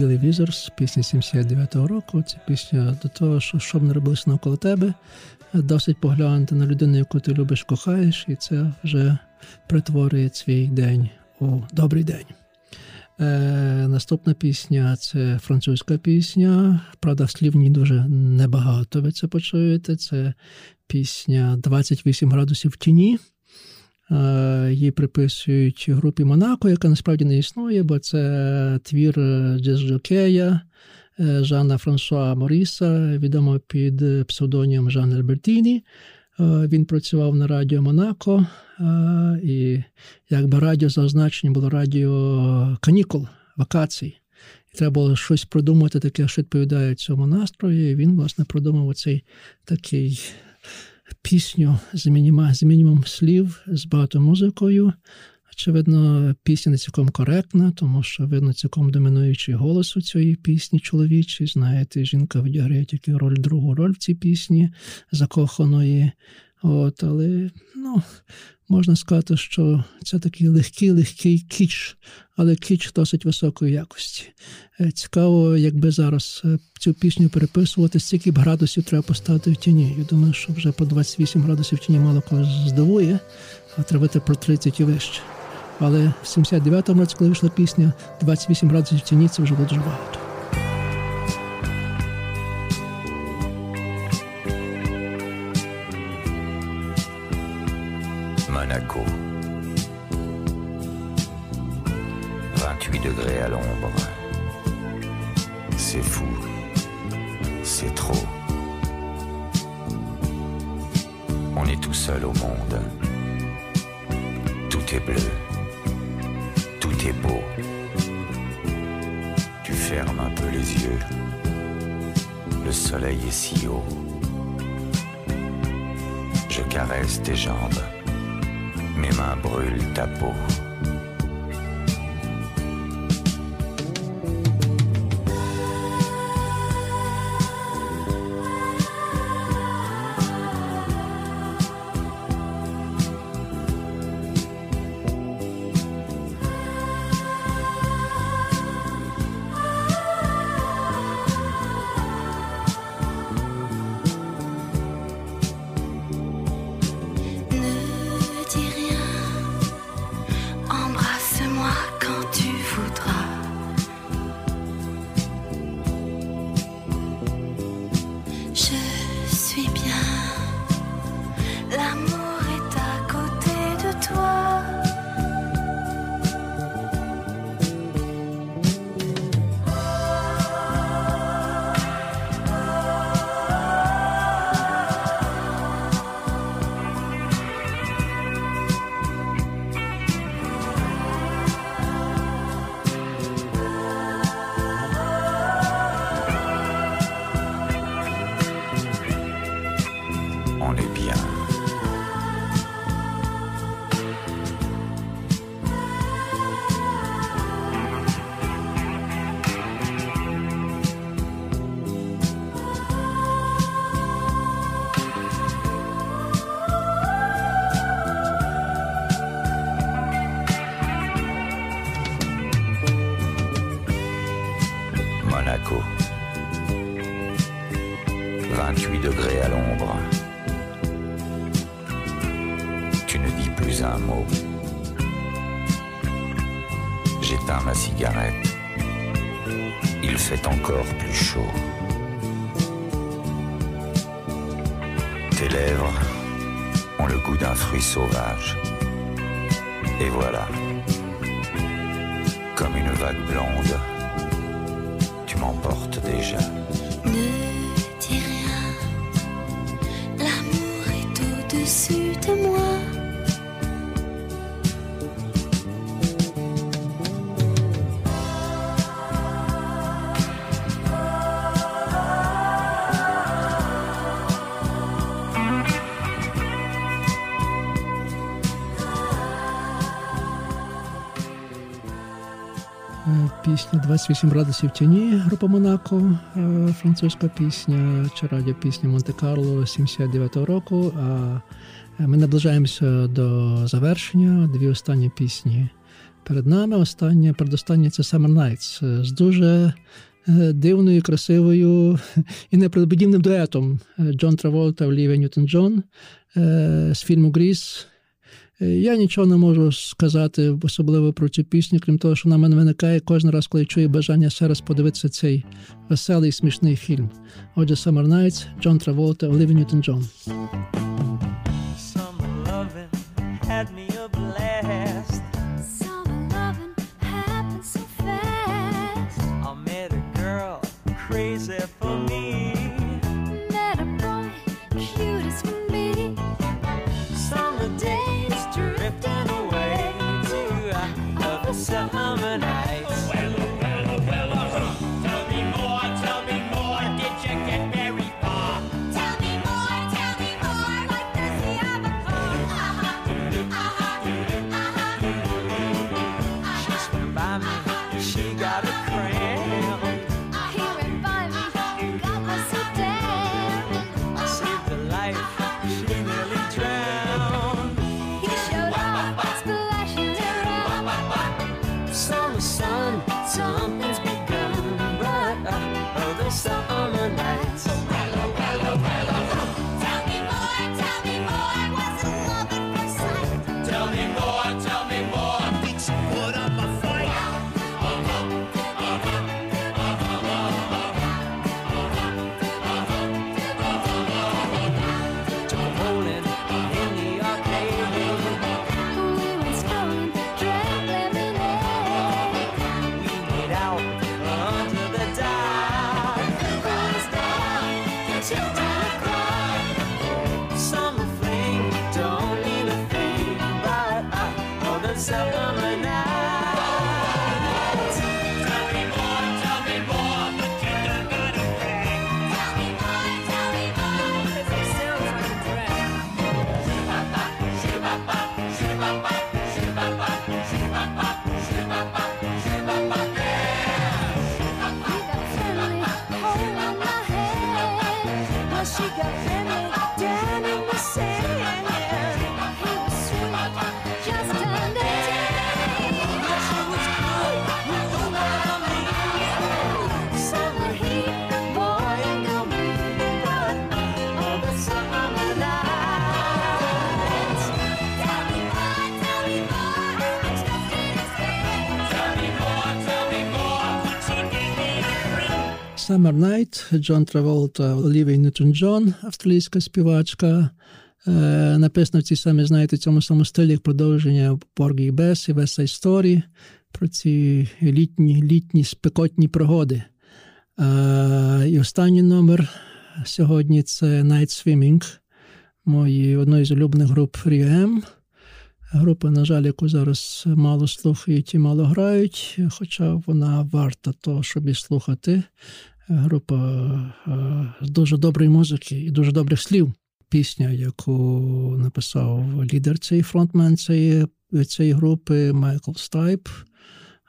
Білий Візерс, пісня 79-го року. Це пісня до того, що що б не робилося навколо тебе. Досить поглянути на людину, яку ти любиш, кохаєш, і це вже перетворює свій день у добрий день. Е, наступна пісня це французька пісня. Правда, в ній дуже небагато. Ви це почуєте. Це пісня 28 градусів в тіні. Е, Її приписують групі Монако, яка насправді не існує, бо це твір джаз-жокея е, Жана Франсуа Моріса, відомо під псевдонієм Жан Альбертіні. Е, Він працював на радіо Монако, е, і якби радіо за означенням було радіо канікул, вакацій. І треба було щось придумати таке, що відповідає цьому настрою. І він, власне, придумав оцей такий пісню з, мініма, з мінімум слів, з багато музикою. Очевидно, пісня не цілком коректна, тому що видно цілком домінуючий голос у цієї пісні чоловічий. Знаєте, жінка відіграє тільки роль другу роль в цій пісні закоханої. От, але ну, можна сказати, що це такий легкий, легкий кіч, але кіч досить високої якості. Е, Цікаво, якби зараз е, цю пісню переписувати, стільки б градусів треба поставити в тіні. Я думаю, що вже по 28 градусів в тіні мало кого здивує, а треба про 30 і вище. Але в 79-му році, коли вийшла пісня, 28 градусів в тіні це вже було дуже багато. Monaco. 28 degrés à l'ombre. C'est fou. C'est trop. On est tout seul au monde. Tout est bleu. Tout est beau. Tu fermes un peu les yeux. Le soleil est si haut. Je caresse tes jambes. Mes mains brûlent ta peau. Пісня 28 градусів тіні, група Монако, е, французька пісня, чи радіопісня Монте-Карло 79-го року. А е, ми наближаємося до завершення. Дві останні пісні перед нами. Останнє, передостаннє це Summer Nights з дуже е, дивною, красивою і неподібним дуетом Джон Траволта, Олівія Ньютон Джон з фільму Гріс. Е, Я нічого не можу сказати особливо про цю пісню, крім того, що на мене виникає кожен раз, коли чую бажання ще раз подивитися цей веселий смішний фільм. Отже, Summer Nights, Джон Траволта, Олівія Ньютон Джон. Some loving had me Summer Night, Джон Траволта, Олівія Ньютон Джон, австралійська співачка. Е, написано в цій самій, знаєте, цьому самому стилі як продовження Поргі Бес і Side Story про ці літні, літні спекотні пригоди. Е, і останній номер сьогодні це Night Swimming, мої одної з улюблених груп Ріем. Група, на жаль, яку зараз мало слухають і мало грають, хоча вона варта того, щоб і слухати. Група е, дуже доброї музики і дуже добрих слів. Пісня, яку написав лідер цієї фронтмен цієї, цієї групи Майкл Стайп.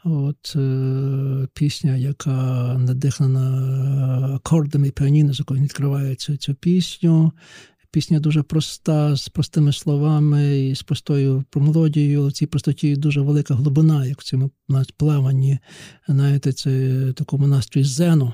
От е, пісня, яка надихнена акордами піаніно, з якою він відкриває цю, пісню. Пісня дуже проста, з простими словами і з простою мелодією. В цій простоті дуже велика глибина, як в цьому плаванні. Знаєте, це такому настрої зену,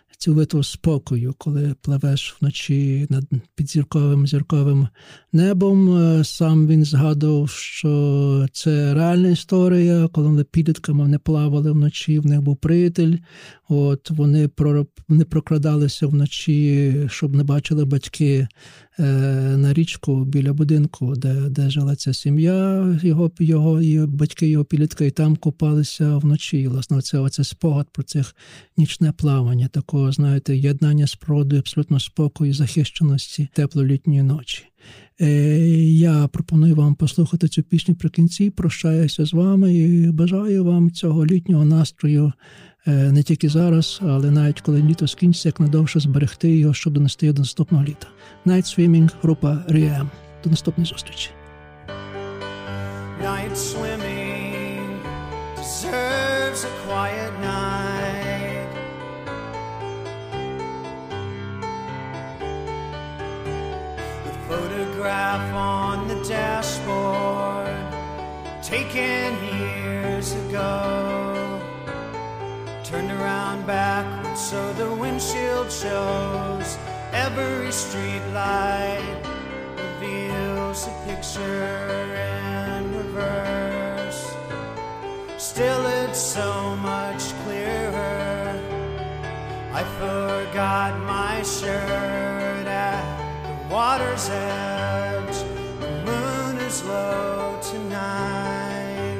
цілковитого спокою, коли пливеш вночі над підзірковим зірковим небом. Е, Сам він згадував, що це реальна історія, коли вони підлітками вони плавали вночі, в них був приятель. От вони вони прокрадалися вночі, щоб не бачили батьки е, на річку біля будинку, де, де жила ця сім'я, його, його, його батьки, його підлітка, і там купалися вночі. І, власне, це оце спогад про цих нічне плавання, такого, знаєте, єднання природою, абсолютно спокою, захищеності тепло-літньої ночі. Е, Я пропоную вам послухати цю пісню при кінці. Прощаюся з вами і бажаю вам цього літнього настрою е, не тільки зараз, але навіть коли літо скінчиться, як надовше зберегти його, щоб донести до наступного літа. Night Swimming, група Ріем. До наступної зустрічі. Night swimming deserves a quiet night. Photograph on the dashboard, taken years ago. Turned around backwards so the windshield shows. Every street light reveals a picture in reverse. Still, it's so much clearer. I forgot my shirt at water's edge. The moon is low tonight.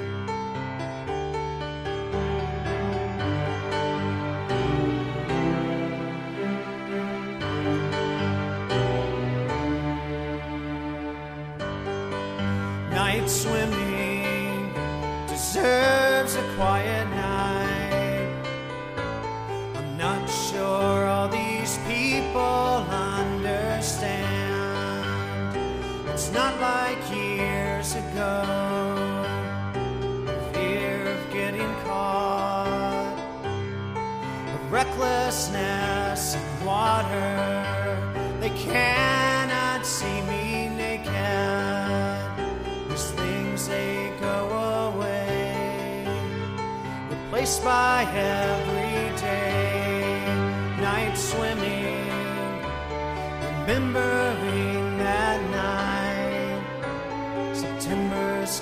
Night swimming deserves a quiet night. Not like years ago. Fear of getting caught, recklessness in water. They cannot see me naked. These things they go away replaced by everyday night swimming, remembering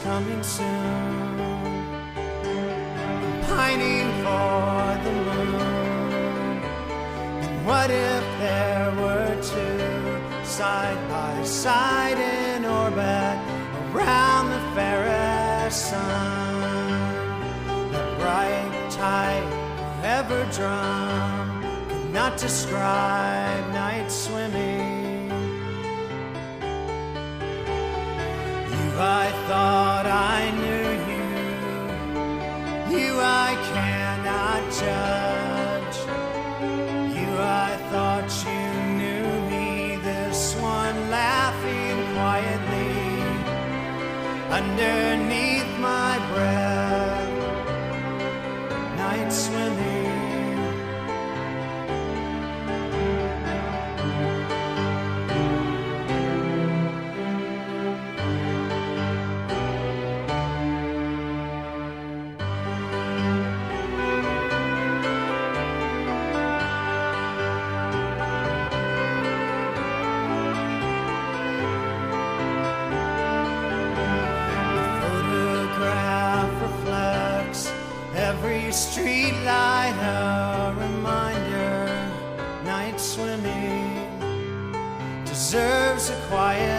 coming soon, I'm pining for the moon. And what if there were two side by side in orbit around the fairest sun? that bright tide forever drum could not describe night swimming. I thought I knew you. You, I cannot judge. You, I thought you knew me. This one laughing quietly underneath my breath street light, a reminder. Night swimming deserves a quiet